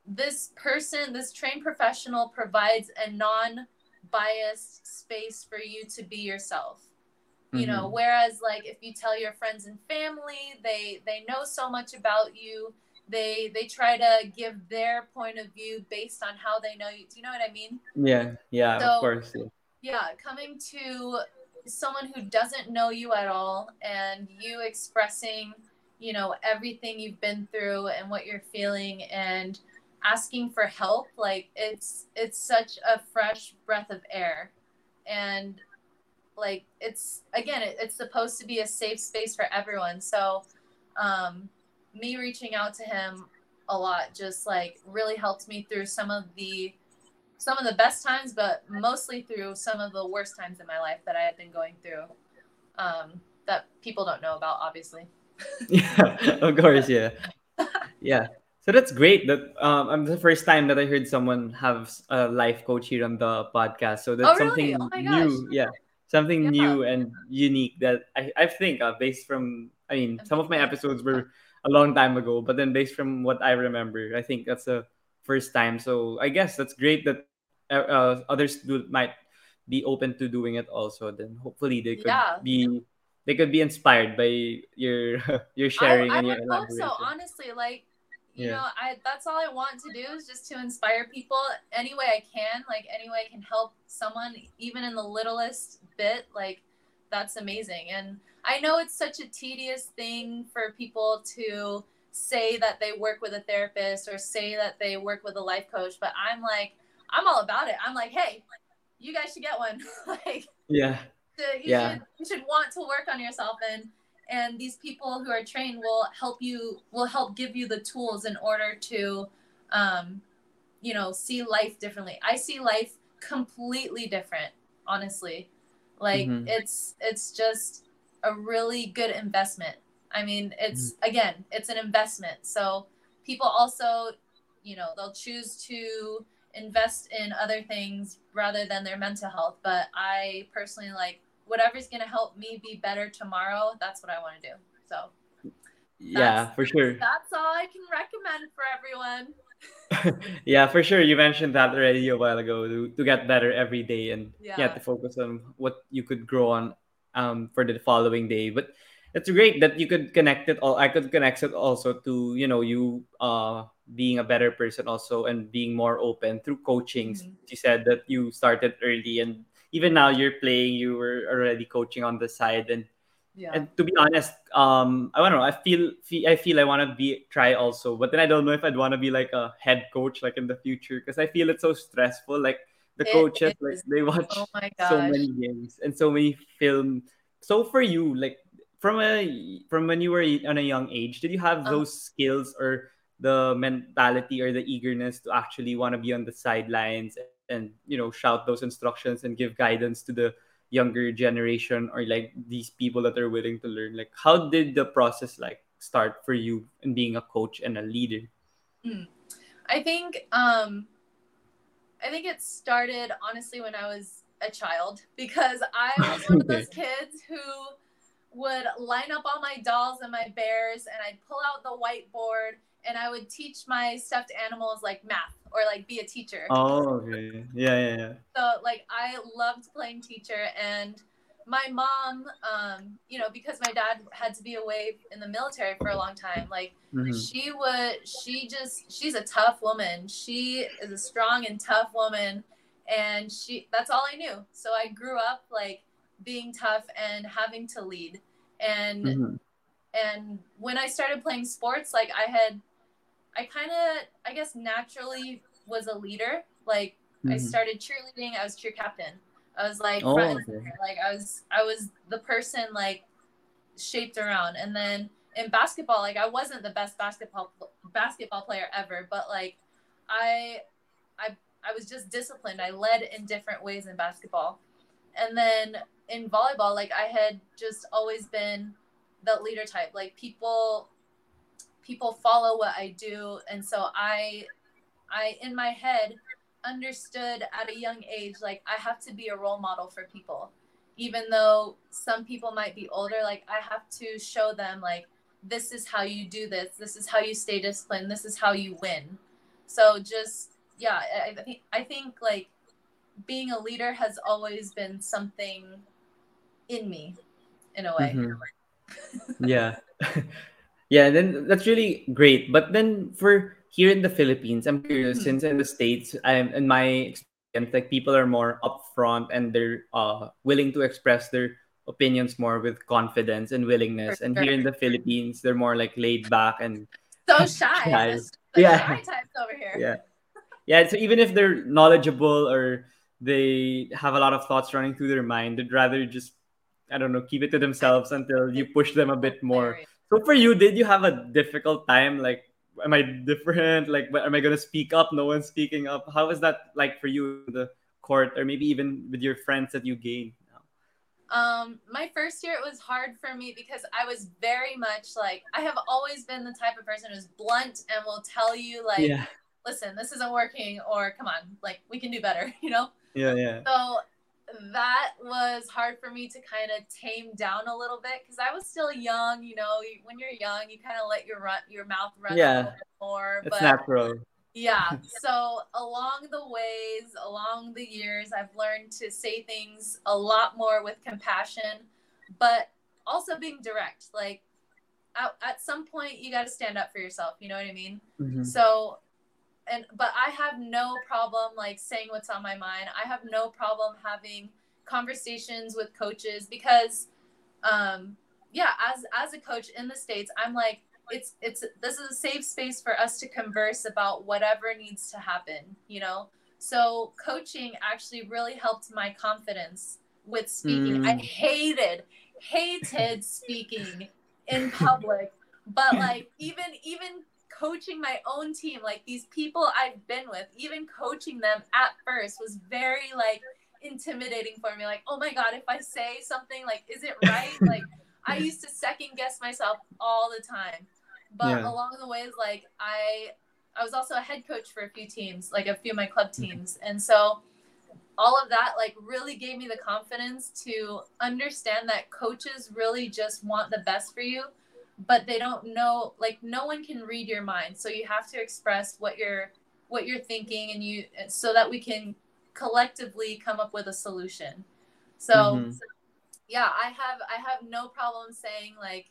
this person this trained professional provides a non-biased space for you to be yourself you know Mhm. whereas like if you tell your friends and family they they know so much about you they they try to give their point of view based on how they know you do you know what i mean Yeah, yeah, So- of course. Yeah. yeah coming to someone who doesn't know you at all and you expressing you know everything you've been through and what you're feeling and asking for help like it's it's such a fresh breath of air and like it's again it, it's supposed to be a safe space for everyone so um me reaching out to him a lot just like really helped me through some of the some of the best times, but mostly through some of the worst times in my life that I had been going through um, that people don't know about, obviously. yeah, of course, yeah, yeah. So that's great. That um, I'm the first time that I heard someone have a life coach here on the podcast. So that's Oh, really? something Oh new. Yeah, something Yeah. new and unique that I, I think uh, based from. I mean, some of my episodes were a long time ago, but then based from what I remember, I think that's the first time. So I guess that's great that uh, uh, others do might be open to doing it also. Then hopefully they could Yeah. be they could be inspired by your your sharing I, I and your would hope so, honestly. Like, you Yeah. know, I that's all I want to do is just to inspire people any way I can. Like, any way I can help someone, even in the littlest bit. Like, that's amazing. And I know it's such a tedious thing for people to say that they work with a therapist or say that they work with a life coach, but I'm like, I'm all about it. I'm like, hey, you guys should get one. like, Yeah, to, you Yeah. should you should want to work on yourself and and these people who are trained will help you will help give you the tools in order to um you know see life differently. I see life completely different honestly. Like Mhm. it's it's just a really good investment. I mean it's again it's an investment. So people also you know they'll choose to invest in other things rather than their mental health but i personally like whatever's going to help me be better tomorrow that's what i want to do so yeah, for sure. that's all i can recommend for everyone yeah, for sure. You mentioned that already a while ago to, to get better every day and yeah. Yeah. to focus on what you could grow on um for the following day. But it's great that you could connect it all. I could connect it also to you know you uh being a better person also and being more open through coaching. Mhm. You said that you started early and even now you're playing. You were already coaching on the side and yeah and to be honest, um, I don't know. I feel, fe- I feel I want to be try also, but then I don't know if I'd want to be like a head coach like in the future because I feel it's so stressful. Like the It coaches, like they watch oh so many games and so many film. So for you, like from a from when you were on a young age, did you have Uh-huh. those skills or the mentality or the eagerness to actually want to be on the sidelines and you know shout those instructions and give guidance to the younger generation or like these people that are willing to learn. Like how did the process like start for you in being a coach and a leader? I think um I think it started honestly when I was a child because I was one of those kids who would line up all my dolls and my bears and I'd pull out the whiteboard and I would teach my stuffed animals like math or like be a teacher. oh okay yeah yeah yeah So like I loved playing teacher and my mom um you know because my dad had to be away in the military for a long time like Mhm. she would she just she's a tough woman she is a strong and tough woman and she that's all I knew. So I grew up like being tough and having to lead. And Mhm. and when I started playing sports, like I had I kind of I guess naturally was a leader. Like I Mhm. started cheerleading, I was cheer captain. I was like Oh, okay. like I was I was the person like shaped around and then in basketball like I wasn't the best basketball basketball player ever but like I I I was just disciplined I led in different ways in basketball and then in volleyball like I had just always been the leader type like people people follow what I do. And so I I in my head understood at a young age like I have to be a role model for people. Even though some people might be older like I have to show them like this is how you do this. This is how you stay disciplined. This is how you win. So just yeah I, think I think like being a leader has always been something in me in a way. Mhm. yeah yeah then that's really great but then for here in the philippines i'm curious Mhm. since in the states i'm in my experience like people are more upfront and they're uh willing to express their opinions more with confidence and willingness For and here in the philippines they're more like laid back and so shy Shy. Yeah. shy types over here yeah yeah so even if they're knowledgeable or they have a lot of thoughts running through their mind they'd rather just i don't know keep it to themselves until you push them a bit more. So for you did you have a difficult time? Like am i different? Like am i going to speak up? No one's speaking up. How is that like for you in the court or maybe even with your friends that you gain? Um, my first year it was hard for me because I was very much like I have always been the type of person who's blunt and will tell you like, yeah. Listen, this isn't working, or come on, like we can do better, you know. yeah yeah. So that was hard for me to kind of tame down a little bit because I was still young, you know. When you're young, you kind of let your run your mouth run Yeah. a little bit more. it's but natural yeah. So along the ways, along the years, I've learned to say things a lot more with compassion, but also being direct. Like at, at some point, you got to stand up for yourself. You know what I mean? Mhm. So, and but I have no problem like saying what's on my mind. I have no problem having conversations with coaches because, um, yeah, as as a coach in the states, I'm like it's it's this is a safe space for us to converse about whatever needs to happen. You know, so coaching actually really helped my confidence with speaking. I Mm. hated hated speaking in public but like even even coaching my own team like these people i've been with even coaching them at first was very like intimidating for me like oh my god if i say something like is it right? Like i used to second guess myself all the time. But Yeah. along the ways like i i was also a head coach for a few teams like a few of my club mm-hmm. teams. And so all of that like really gave me the confidence to understand that coaches really just want the best for you but they don't know like no one can read your mind. So you have to express what you're what you're thinking and you so that we can collectively come up with a solution. So Mhm. yeah i have i have no problem saying like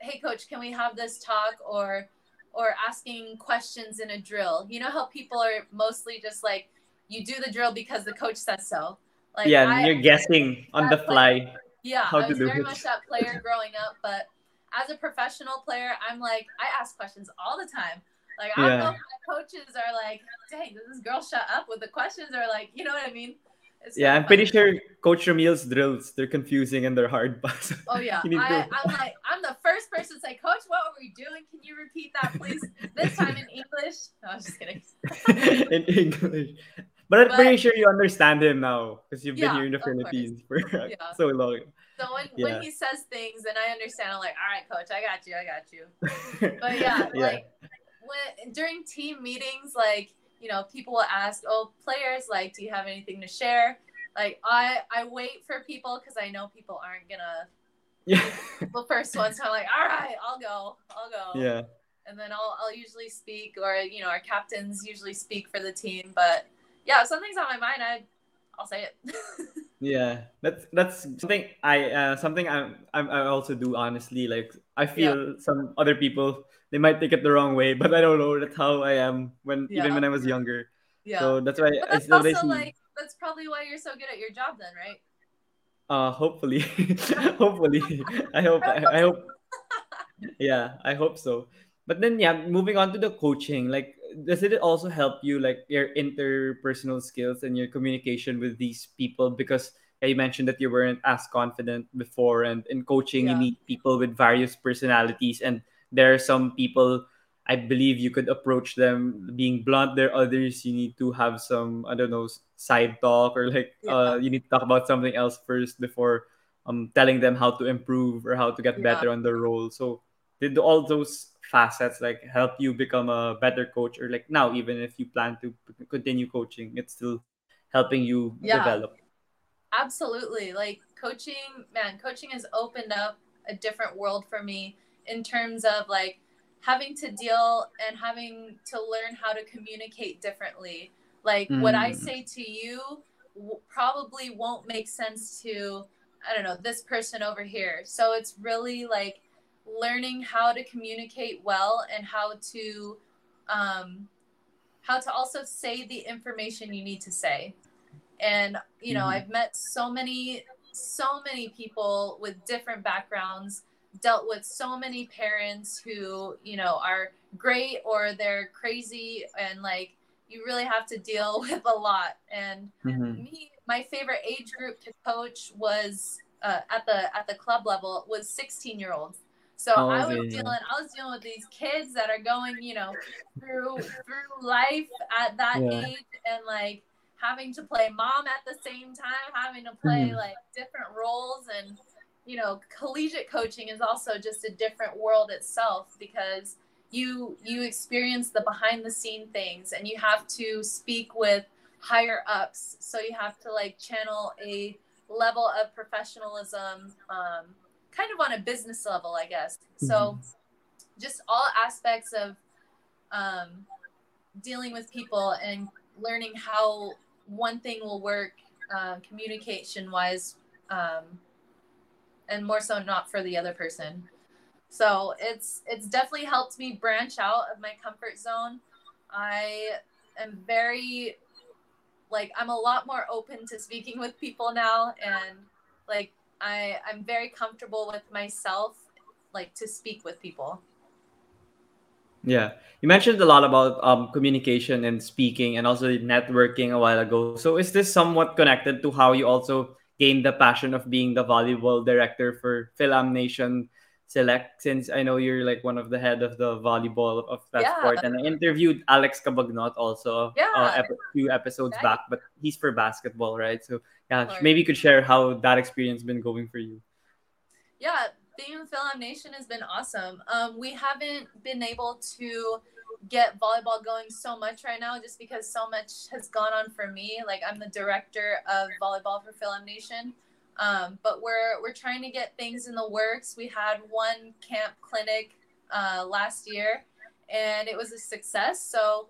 hey coach can we have this talk? or or asking questions in a drill. You know how people are mostly just like you do the drill because the coach says so. Like yeah I, you're guessing on the fly yeah, how I to was do very it. much that player growing up, but as a professional player, I'm like, I ask questions all the time. Like, I don't Yeah. know if my coaches are like, dang, does this girl shut up with the questions? Or like, you know what I mean? It's yeah so i'm pretty sure coach ramil's drills they're confusing and they're hard but Oh, yeah. I, I'm like, I'm the first person to say, Coach, what were we doing? Can you repeat that, please? this time in English. No, I was just kidding. in English. But I'm But- pretty sure you understand him now because you've been Yeah, here in the of course. Philippines for Yeah. so long. So when, Yeah. when he says things and I understand, I'm like, all right, coach, I got you. I got you. but yeah, yeah. like when during team meetings, like you know, people will ask, "Oh, players, like, do you have anything to share?" Like, I I wait for people because I know people aren't gonna yeah. the first one. So I'm like, "All right, I'll go, I'll go." yeah. And then I'll I'll usually speak, or you know, our captains usually speak for the team. But yeah, if something's on my mind, I I'll say it. Yeah, that's that's something I uh, something I I I also do honestly. Like I feel some other people they might take it the wrong way, but I don't know. That's how I am when Yeah. even when I was younger. yeah. So that's why but I that's still also like that's probably why you're so good at your job, then, right? Uh, hopefully, hopefully, I hope, I, I hope, yeah, I hope so. But then, yeah, moving on to the coaching, like, does it also help you, like, your interpersonal skills and your communication with these people? Because yeah, you mentioned that you weren't as confident before, and in coaching, you meet people with various personalities, and there are some people I believe you could approach them being blunt. There are others you need to have some I don't know side talk or like uh you need to talk about something else first before um telling them how to improve or how to get Yeah. better on the role. So did all those facets like help you become a better coach or like now even if you plan to continue coaching, it's still helping you Yeah. develop. Absolutely. Like coaching, man, coaching has opened up a different world for me in terms of like having to deal and having to learn how to communicate differently. Like what I Mm. say to you w- probably won't make sense to, I don't know, this person over here. So it's really like learning how to communicate well and how to, um, how to also say the information you need to say and you know Mhm. i've met so many so many people with different backgrounds dealt with so many parents who you know are great or they're crazy and like you really have to deal with a lot and Mhm. me my favorite age group to coach was uh, at the at the club level was 16 year olds so Oh, i was yeah. dealing i was dealing with these kids that are going you know through through life at that Yeah. age and like having to play mom at the same time having to play Mhm. like different roles and you know collegiate coaching is also just a different world itself because you you experience the behind the scene things and you have to speak with higher ups so you have to like channel a level of professionalism um, kind of on a business level i guess. So just all aspects of um, dealing with people and learning how one thing will work uh, communication wise um, and more so not for the other person. So it's it's definitely helped me branch out of my comfort zone. I am very like i'm a lot more open to speaking with people now and like i i'm very comfortable with myself like to speak with people Yeah, you mentioned a lot about um, communication and speaking, and also networking a while ago. So, is this somewhat connected to how you also gained the passion of being the volleyball director for Philam Nation Select? Since I know you're like one of the head of the volleyball of that yeah sport, and I interviewed Alex Cabagnot also uh, yeah ep- few episodes right back, but he's for basketball, right? So, yeah, maybe you could share how that experience been going for you. yeah, being with Philam Nation has been awesome. Um, we haven't been able to get volleyball going so much right now just because so much has gone on for me. Like I'm the director of volleyball for Philam Nation. Um, but we're we're trying to get things in the works. We had one camp clinic uh, last year, and it was a success. So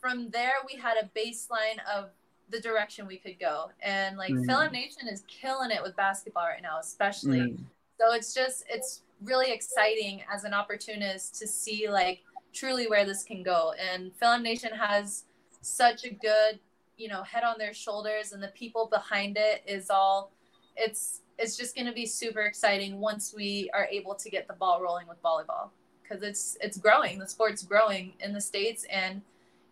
from there, we had a baseline of the direction we could go. And like Mm. Philam Nation is killing it with basketball right now, especially. Mm. So it's just it's really exciting as an opportunist to see like truly where this can go. And Philam Nation has such a good, you know, head on their shoulders and the people behind it is all it's it's just going to be super exciting once we are able to get the ball rolling with volleyball because it's it's growing. The sport's growing in the states and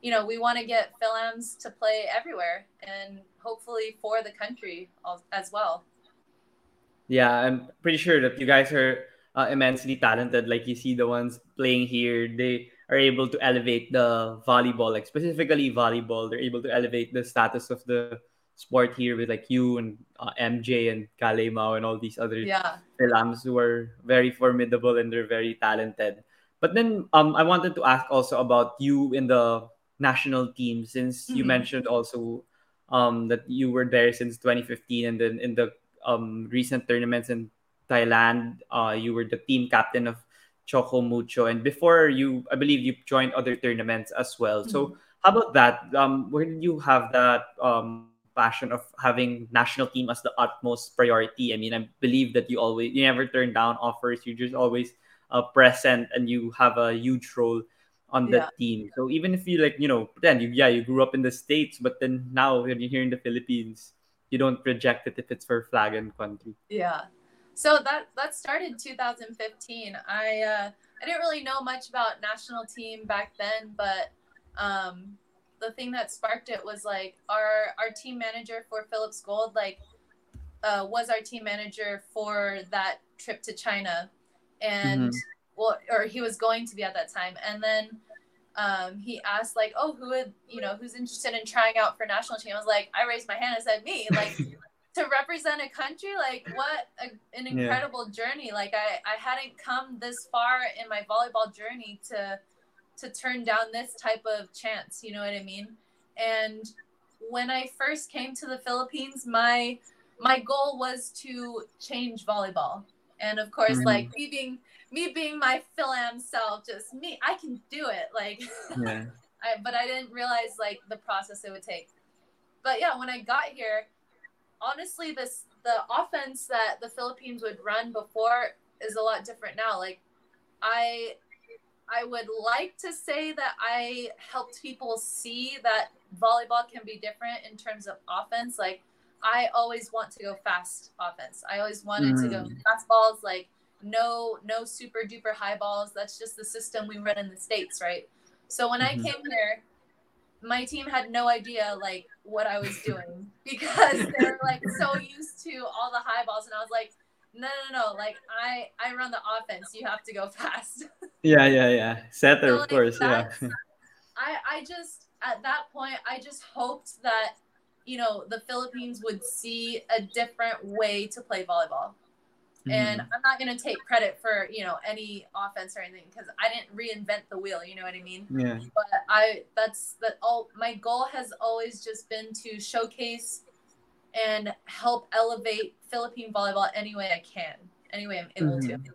you know, we want to get Philams to play everywhere and hopefully for the country as well. Yeah, I'm pretty sure that you guys are uh, immensely talented. Like you see the ones playing here, they are able to elevate the volleyball, like specifically volleyball. They're able to elevate the status of the sport here with like you and uh, MJ and Kalei Mau and all these other Yeah. who are very formidable and they're very talented. But then um, I wanted to ask also about you in the national team since you Mhm. mentioned also um, that you were there since 2015 and then in the um, recent tournaments in Thailand. Uh, you were the team captain of Choco Mucho, and before you, I believe you joined other tournaments as well. So, how about that? Um, where did you have that um, passion of having national team as the utmost priority? I mean, I believe that you always, you never turn down offers. You just always uh, present, and you have a huge role on that team. So even if you like, you know, then you yeah, you grew up in the States, but then now when you're here in the Philippines, you don't reject it if it's for flag and country. Yeah. So that that started 2015. I uh I didn't really know much about national team back then, but um the thing that sparked it was like our our team manager for Philips Gold like uh, was our team manager for that trip to China, and mm-hmm. well, or he was going to be at that time, and then um, he asked like, "Oh, who would you know who's interested in trying out for national team?" I was like, I raised my hand and said, "Me!" Like to represent a country, like what a, an incredible yeah. journey! Like I I hadn't come this far in my volleyball journey to to turn down this type of chance. You know what I mean? And when I first came to the Philippines, my my goal was to change volleyball. And of course, mm-hmm. like me being me being my Philam self, just me, I can do it. Like yeah. I, but I didn't realize like the process it would take. But yeah, when I got here, honestly, this the offense that the Philippines would run before is a lot different now. Like I I would like to say that I helped people see that volleyball can be different in terms of offense. Like I always want to go fast offense. I always wanted mm. to go mm. fast balls, like no no super duper high balls. That's just the system we run in the states, right? So when mm-hmm. I came here, my team had no idea like what I was doing because they were like so used to all the high balls, and I was like, no, no, no, like I I run the offense. You have to go fast. Yeah, yeah, yeah. Setter, so, like, of course. Yeah. I I just at that point I just hoped that you know, the Philippines would see a different way to play volleyball. Mm-hmm. And I'm not going to take credit for, you know, any offense or anything because I didn't reinvent the wheel, you know what I mean? Yeah. But I, that's that all, my goal has always just been to showcase and help elevate Philippine volleyball any way I can, any way I'm able mm-hmm. to.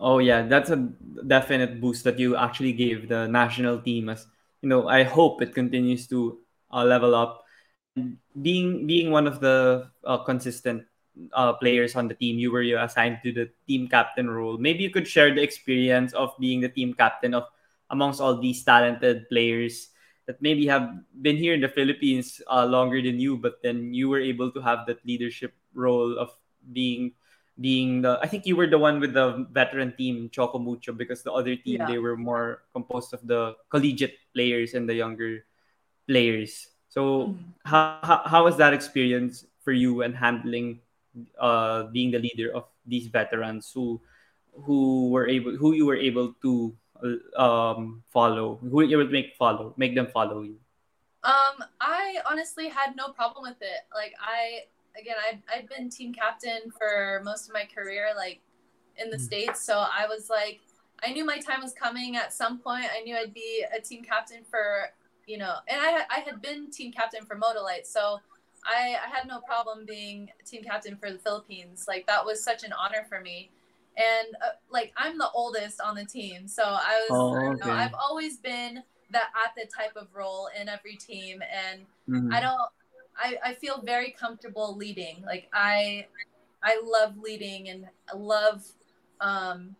Oh yeah, that's a definite boost that you actually gave the national team. As you know, I hope it continues to uh, level up being being one of the uh, consistent uh, players on the team, you were assigned to the team captain role. Maybe you could share the experience of being the team captain of amongst all these talented players that maybe have been here in the Philippines uh, longer than you, but then you were able to have that leadership role of being being the I think you were the one with the veteran team Choco Mucho because the other team yeah. they were more composed of the collegiate players and the younger players. So mm-hmm. how, how, how was that experience for you and handling uh, being the leader of these veterans who who were able who you were able to um, follow who you would make follow make them follow you um i honestly had no problem with it like i again i i've been team captain for most of my career like in the mm. states so i was like i knew my time was coming at some point i knew i'd be a team captain for you know, and I I had been team captain for Motolite. so I I had no problem being team captain for the Philippines. Like that was such an honor for me, and uh, like I'm the oldest on the team, so I was oh, okay. you know, I've always been that at the type of role in every team, and mm-hmm. I don't. I, I feel very comfortable leading. Like I I love leading and I love um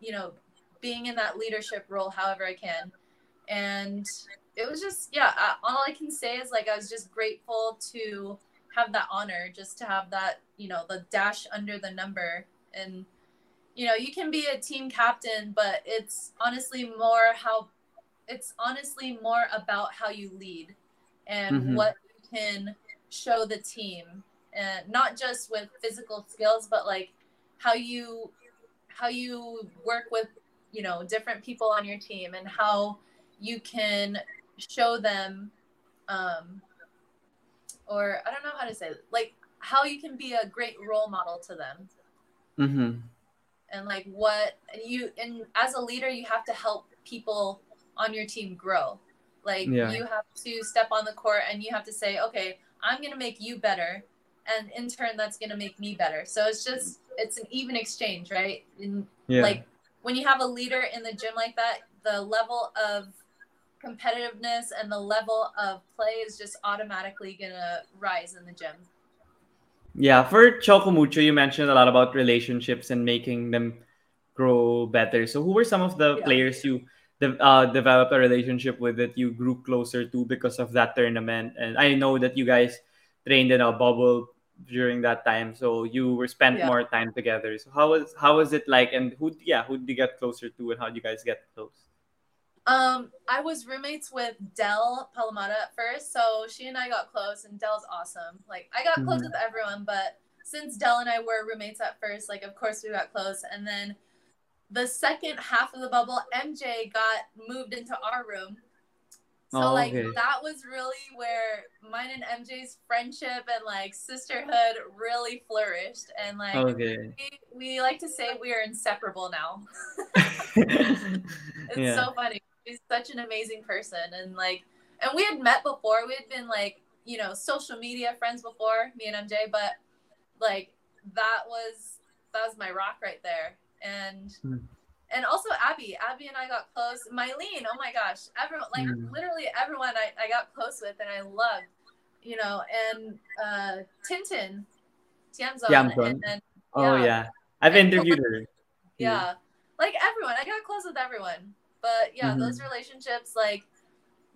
you know being in that leadership role however I can. And it was just yeah uh, all i can say is like i was just grateful to have that honor just to have that you know the dash under the number and you know you can be a team captain but it's honestly more how it's honestly more about how you lead and mm-hmm. what can show the team and not just with physical skills but like how you how you work with you know different people on your team and how you can show them um or i don't know how to say it, like how you can be a great role model to them mm-hmm. and like what you and as a leader you have to help people on your team grow like yeah. you have to step on the court and you have to say okay i'm going to make you better and in turn that's going to make me better so it's just it's an even exchange right and yeah. like when you have a leader in the gym like that the level of competitiveness and the level of play is just automatically gonna rise in the gym. Yeah, for Choco Mucho, you mentioned a lot about relationships and making them grow better. So, who were some of the yeah. players you de- uh, developed a relationship with it. You grew closer to because of that tournament, and I know that you guys trained in a bubble during that time, so you were spent Yeah. more time together. So how was how was it like, and who yeah who did you get closer to, and how did you guys get close? Um, I was roommates with Dell Palomata at first, so she and I got close, and Dell's awesome. Like I got close Mhm. with everyone, but since Dell and I were roommates at first, like of course we got close, and then the second half of the bubble, MJ got moved into our room. So Oh, like okay. that was really where mine and MJ's friendship and like sisterhood really flourished, and like Okay. we, we like to say we are inseparable now. It's yeah. so funny. She's such an amazing person, and like, and we had met before. We had been like, you know, social media friends before me and MJ, but like that was that was my rock right there, and Hmm. and also Abby. Abby and I got close. Mylene, oh my gosh, everyone like Hmm. literally everyone I, I got close with, and I loved, you know, and uh Tintin, Tiamzon, Tiamzon. and then Oh yeah. yeah. I've And- interviewed her. yeah like everyone i got close with everyone but yeah Mhm. those relationships like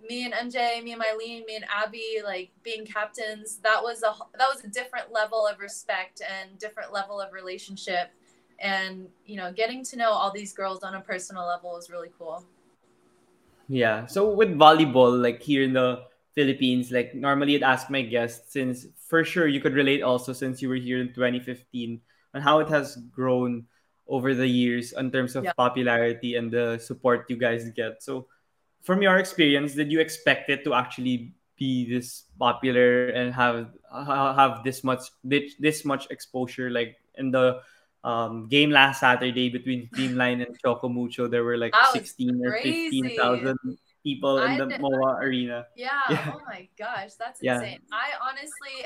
me and mj me and mylene me and abby like being captains that was a that was a different level of respect and different level of relationship and you know getting to know all these girls on a personal level is really cool Yeah. So with volleyball, like here in the Philippines, like normally I'd ask my guests, since for sure you could relate also since you were here in 2015, on how it has grown over the years in terms of Yeah. popularity and the support you guys get. So from your experience, did you expect it to actually be this popular and have have this much this, this much exposure like in the um, game last Saturday between Creamline and Choco Mucho, there were like That was 16 or crazy. 15,000 people in the did- MOA arena. yeah, Yeah. oh my gosh that's Yeah. insane i honestly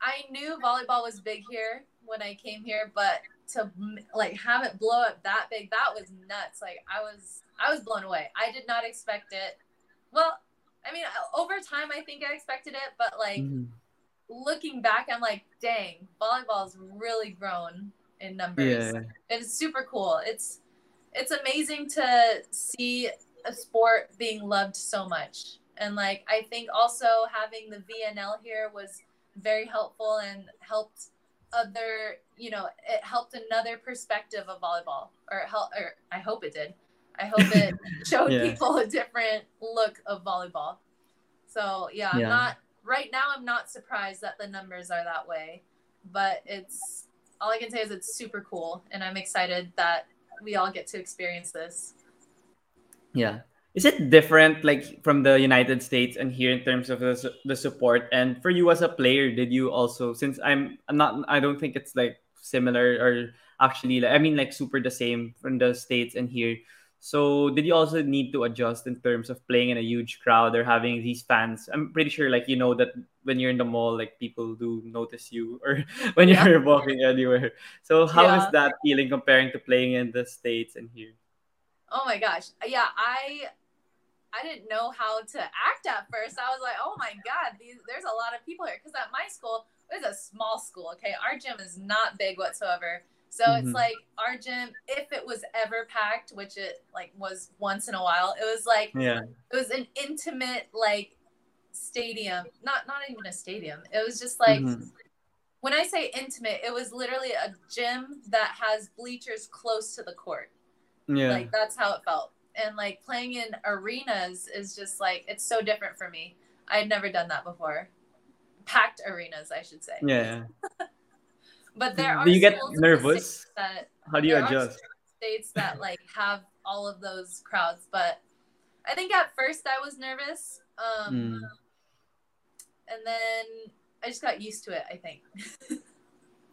i knew volleyball was big here when i came here but to like have it blow up that big that was nuts like i was i was blown away i did not expect it well i mean over time i think i expected it but like Mhm. looking back i'm like dang volleyball's really grown in numbers Yeah. it's super cool it's it's amazing to see a sport being loved so much and like i think also having the vnl here was very helpful and helped other you know it helped another perspective of volleyball or it helped or i hope it did i hope it showed Yeah. people a different look of volleyball so yeah, i'm Yeah. not right now i'm not surprised that the numbers are that way but it's all i can say is it's super cool and i'm excited that we all get to experience this Yeah. Is it different like from the United States and here in terms of the, the support? And for you as a player, did you also since I'm I'm not I don't think it's like similar or actually like, I mean like super the same from the states and here. So did you also need to adjust in terms of playing in a huge crowd or having these fans? I'm pretty sure like you know that when you're in the mall like people do notice you or when Yeah. you're walking anywhere. So how is Yeah. that feeling comparing to playing in the states and here? oh my gosh yeah i i didn't know how to act at first i was like oh my god these, there's a lot of people here because at my school it's a small school okay our gym is not big whatsoever so Mhm. it's like our gym if it was ever packed which it like was once in a while it was like Yeah. it was an intimate like stadium not not even a stadium it was just like Mhm. when i say intimate it was literally a gym that has bleachers close to the court Yeah. like that's how it felt and like playing in arenas is just like it's so different for me i had never done that before packed arenas i should say yeah. But there are Do you get schools in the nervous? That How do you adjust? states that like have all of those crowds but i think at first i was nervous um Mm. and then i just got used to it i think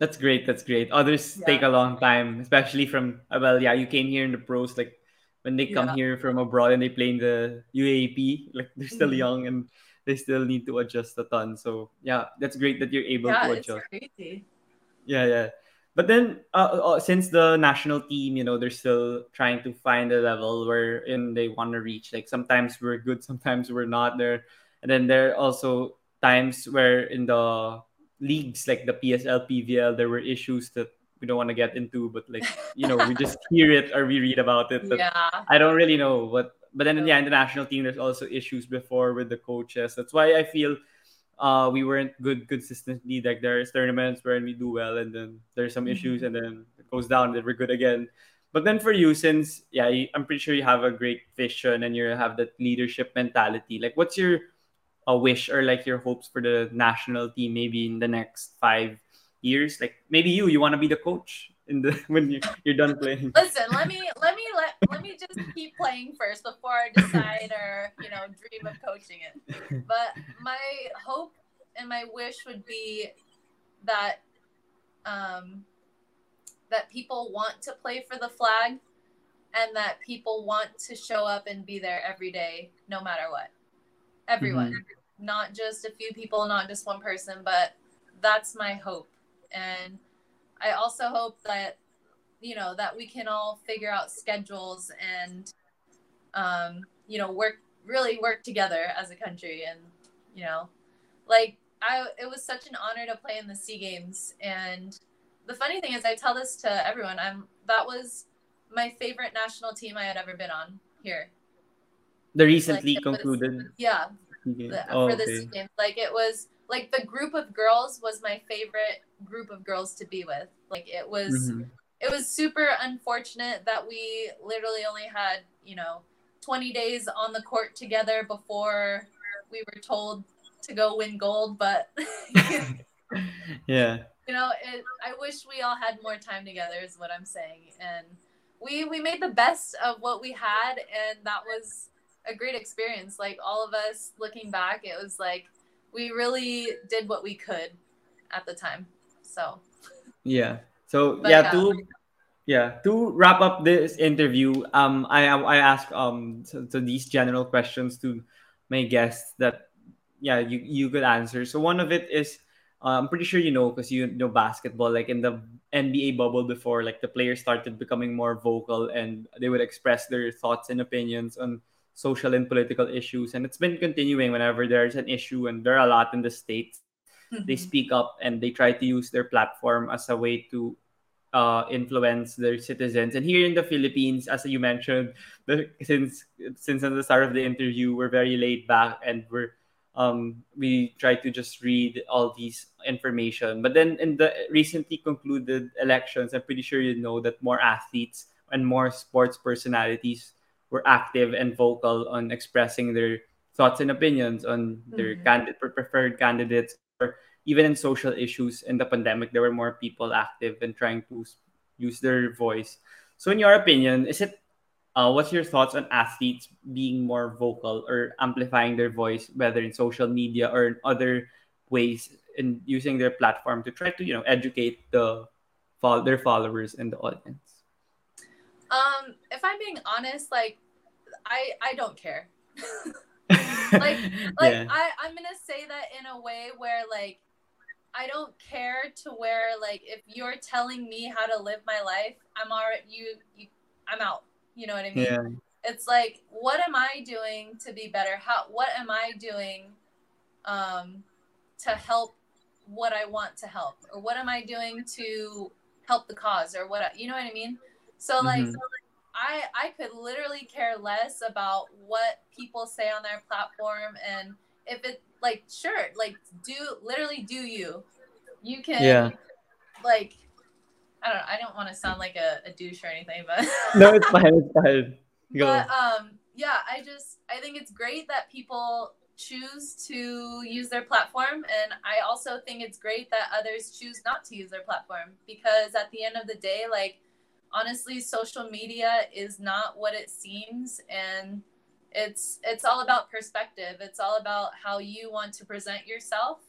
That's great. That's great. Others Yeah. take a long time, especially from uh, well, yeah, you came here in the pros like when they come Yeah. here from abroad and they play in the UAAP, like they're still Mhm. young and they still need to adjust a ton. So yeah, that's great that you're able yeah to it's adjust. crazy Yeah, yeah. But then, uh, uh, since the national team, you know, they're still trying to find a level wherein they want to reach. Like sometimes we're good, sometimes we're not there. And then there are also times where in the leagues, like the PSL, PVL, there were issues that we don't want to get into. But like, you know, we just hear it or we read about it. Yeah I don't really know what but then yeah, in the national team, there's also issues before with the coaches. That's why I feel uh, we weren't good consistently. Like there's tournaments where we do well, and then there's some issues, and then it goes down, and then we're good again. But then for you, since yeah, I'm pretty sure you have a great vision and you have that leadership mentality. Like, what's your a wish or like your hopes for the national team maybe in the next five years? Like maybe you, you want to be the coach in the when you're, you're done playing. Listen, let me let me let me just keep playing first before I decide or you know dream of coaching it. But my hope and my wish would be that um that people want to play for the flag and that people want to show up and be there every day no matter what everyone mm-hmm. not just a few people not just one person but that's my hope and i also hope that you know that we can all figure out schedules and um you know work really work together as a country and you know like i it was such an honor to play in the sea games. And the funny thing is i tell this to everyone i'm that was my favorite national team i had ever been on here. The recently like, concluded was, yeah. The, oh, for the okay. sea games. Like it was like the group of girls was my favorite group of girls to be with. Like it was mm-hmm. It was super unfortunate that we literally only had you know 20 days on the court together before we were told to go win gold but yeah. You know it, i wish we all had more time together is what i'm saying. And we we made the best of what we had and that was a great experience. Like all of us looking back it was like we really did what we could at the time. So yeah so but, yeah, yeah to yeah to wrap up this interview um i i ask um so, so these general questions to my guests that yeah you you could answer so one of it is uh, I'm pretty sure you know because you know basketball. Like in the NBA bubble before, like the players started becoming more vocal and they would express their thoughts and opinions on social and political issues. And it's been continuing whenever there's an issue, and there are a lot in the states. Mm-hmm. They speak up and they try to use their platform as a way to uh, influence their citizens. And here in the Philippines, as you mentioned, the, since since at the start of the interview, we're very laid back and we're um, we try to just read all these information. But then in the recently concluded elections, I'm pretty sure you know that more athletes and more sports personalities were active and vocal on expressing their thoughts and opinions on their mm-hmm. candid- preferred candidates or even in social issues in the pandemic there were more people active and trying to use their voice so in your opinion is it uh, what's your thoughts on athletes being more vocal or amplifying their voice, whether in social media or in other ways, in using their platform to try to you know educate the their followers and the audience? Um, if I'm being honest, like I I don't care. like like yeah. I I'm gonna say that in a way where like I don't care to where like if you're telling me how to live my life, I'm already you you I'm out. You know what I mean? Yeah. It's like, what am I doing to be better? How what am I doing um to help what I want to help? Or what am I doing to help the cause or what you know what I mean? So like mm-hmm. I I could literally care less about what people say on their platform and if it like sure like do literally do you you can yeah like I don't I don't want to sound like a, a douche or anything, but no, it's fine. It's fine. Go. But um, yeah, I just I think it's great that people choose to use their platform, and I also think it's great that others choose not to use their platform because at the end of the day, like honestly, social media is not what it seems, and it's it's all about perspective. It's all about how you want to present yourself,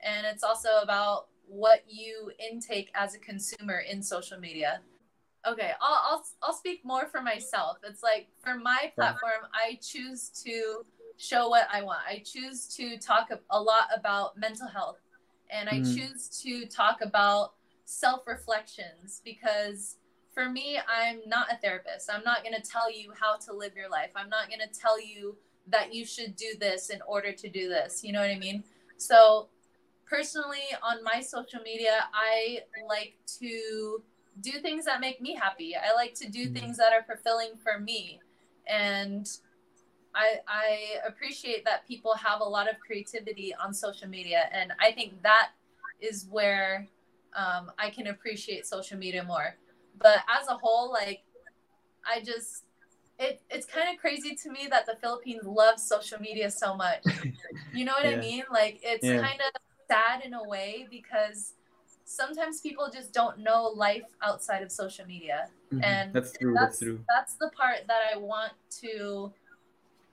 and it's also about what you intake as a consumer in social media. Okay, I'll, I'll, I'll speak more for myself. It's like for my platform, I choose to show what I want. I choose to talk a lot about mental health and I mm. choose to talk about self reflections because for me, I'm not a therapist. I'm not going to tell you how to live your life. I'm not going to tell you that you should do this in order to do this. You know what I mean? So personally on my social media i like to do things that make me happy i like to do mm-hmm. things that are fulfilling for me and I I appreciate that people have a lot of creativity on social media, and I think that is where um, I can appreciate social media more. But as a whole, like I just it it's kind of crazy to me that the Philippines loves social media so much. You know what Yeah. I mean? Like it's Yeah. kind of sad in a way because sometimes people just don't know life outside of social media Mhm. and that's true. that's That's true. that's the part that I want to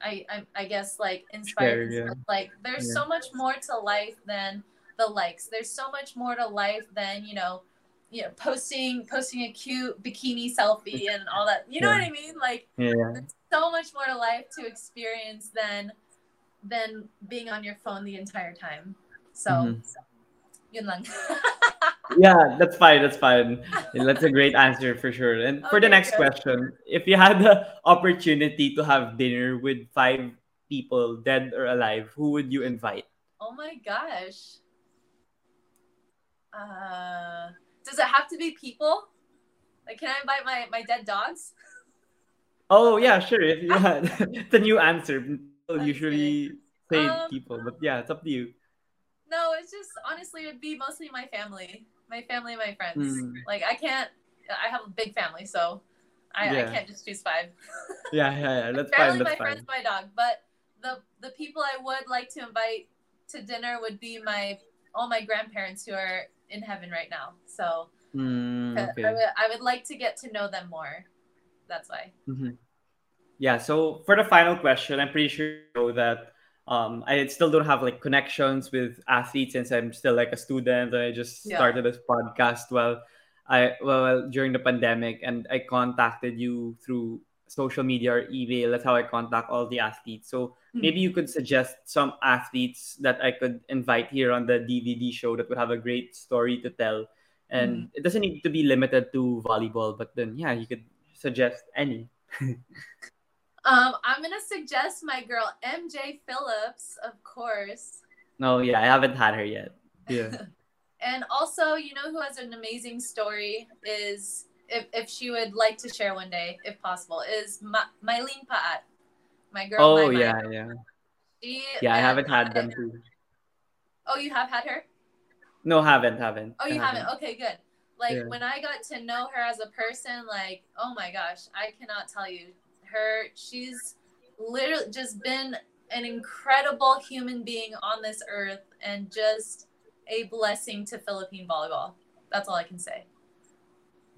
I I, I guess like inspire yeah. like there's so much more to life than the likes there's so much more to life than you know you know posting posting a cute bikini selfie and all that you know Yeah. what I mean like Yeah. there's so much more to life to experience than than being on your phone the entire time so Mhm. yun lang Yeah, that's fine. That's fine. That's a great answer for sure. And for the next good. question, if you had the opportunity to have dinner with five people, dead or alive, who would you invite? Oh my gosh. Uh, does it have to be people? Like, can I invite my, my dead dogs? Oh yeah, sure. If you had, it's a new answer. People usually say Um, people, but yeah, it's up to you. No, it's just honestly, it'd be mostly my family, my family, my friends. Hmm. Like, I can't. I have a big family, so I, I can't just choose five. Yeah, yeah, yeah. That's fine. Apparently, That's my fine. friends, my dog. But the the people I would like to invite to dinner would be my all my grandparents who are in heaven right now. So uh, okay. I would I would like to get to know them more. That's why. Mhm. Yeah, so for the final question, I'm pretty sure that um, I still don't have like connections with athletes since I'm still like a student I just Yeah. started this podcast while I well during the pandemic and I contacted you through social media or email. That's how I contact all the athletes. So Hmm. maybe you could suggest some athletes that I could invite here on the DVD show that would have a great story to tell. And it doesn't need to be limited to volleyball, but then yeah, you could suggest any. Um, I'm gonna suggest my girl MJ Phillips, of course, No, yeah, I haven't had her yet. Yeah. and also you know who has an amazing story is if, if she would like to share one day, if possible, is Ma- Mylene Paat, my girl. oh Mai. yeah, yeah. She, Yeah, I haven't had them too. Oh, you have had her? No, haven't, haven't. Oh, you haven't? Okay, good. Like Yeah. when I got to know her as a person, like, oh my gosh, I cannot tell you. Her, she's literally just been an incredible human being on this earth and just a blessing to Philippine volleyball. That's all I can say.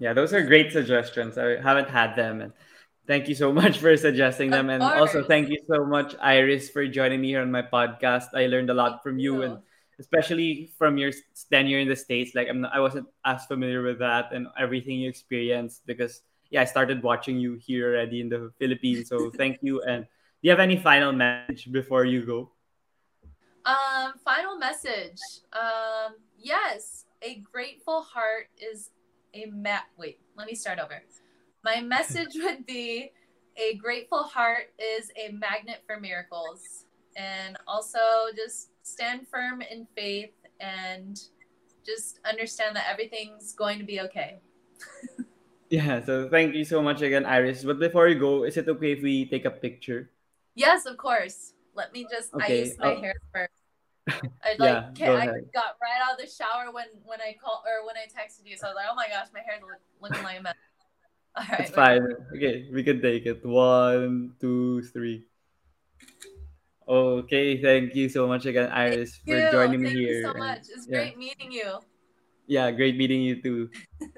Yeah, those are great suggestions. I haven't had them, and thank you so much for suggesting them. Of And also, thank you so much, Iris, for joining me here on my podcast. I learned a lot from you, and especially from your tenure in the states. Like I'm, not, I wasn't as familiar with that and everything you experienced because yeah, I started watching you here already in the Philippines. So thank you. And do you have any final message before you go? Um, final message. Um, yes, a grateful heart is a mat. Wait, let me start over. My message would be a grateful heart is a magnet for miracles. And also just stand firm in faith and just understand that everything's going to be okay. Yeah. So thank you so much again, Iris. But before you go, is it okay if we take a picture? Yes, of course. Let me just Okay, ice my uh, hair first. I like Yeah, go I ahead. got right out of the shower when when I called or when I texted you. So I was like, oh my gosh, my hair's look, looking like a mess. All right, It's fine. Okay, we can take it. One, two, three. Okay, thank you so much again, Iris, Thank for you. joining me here. Thank you so much. It's yeah. great meeting you. Yeah, great meeting you too.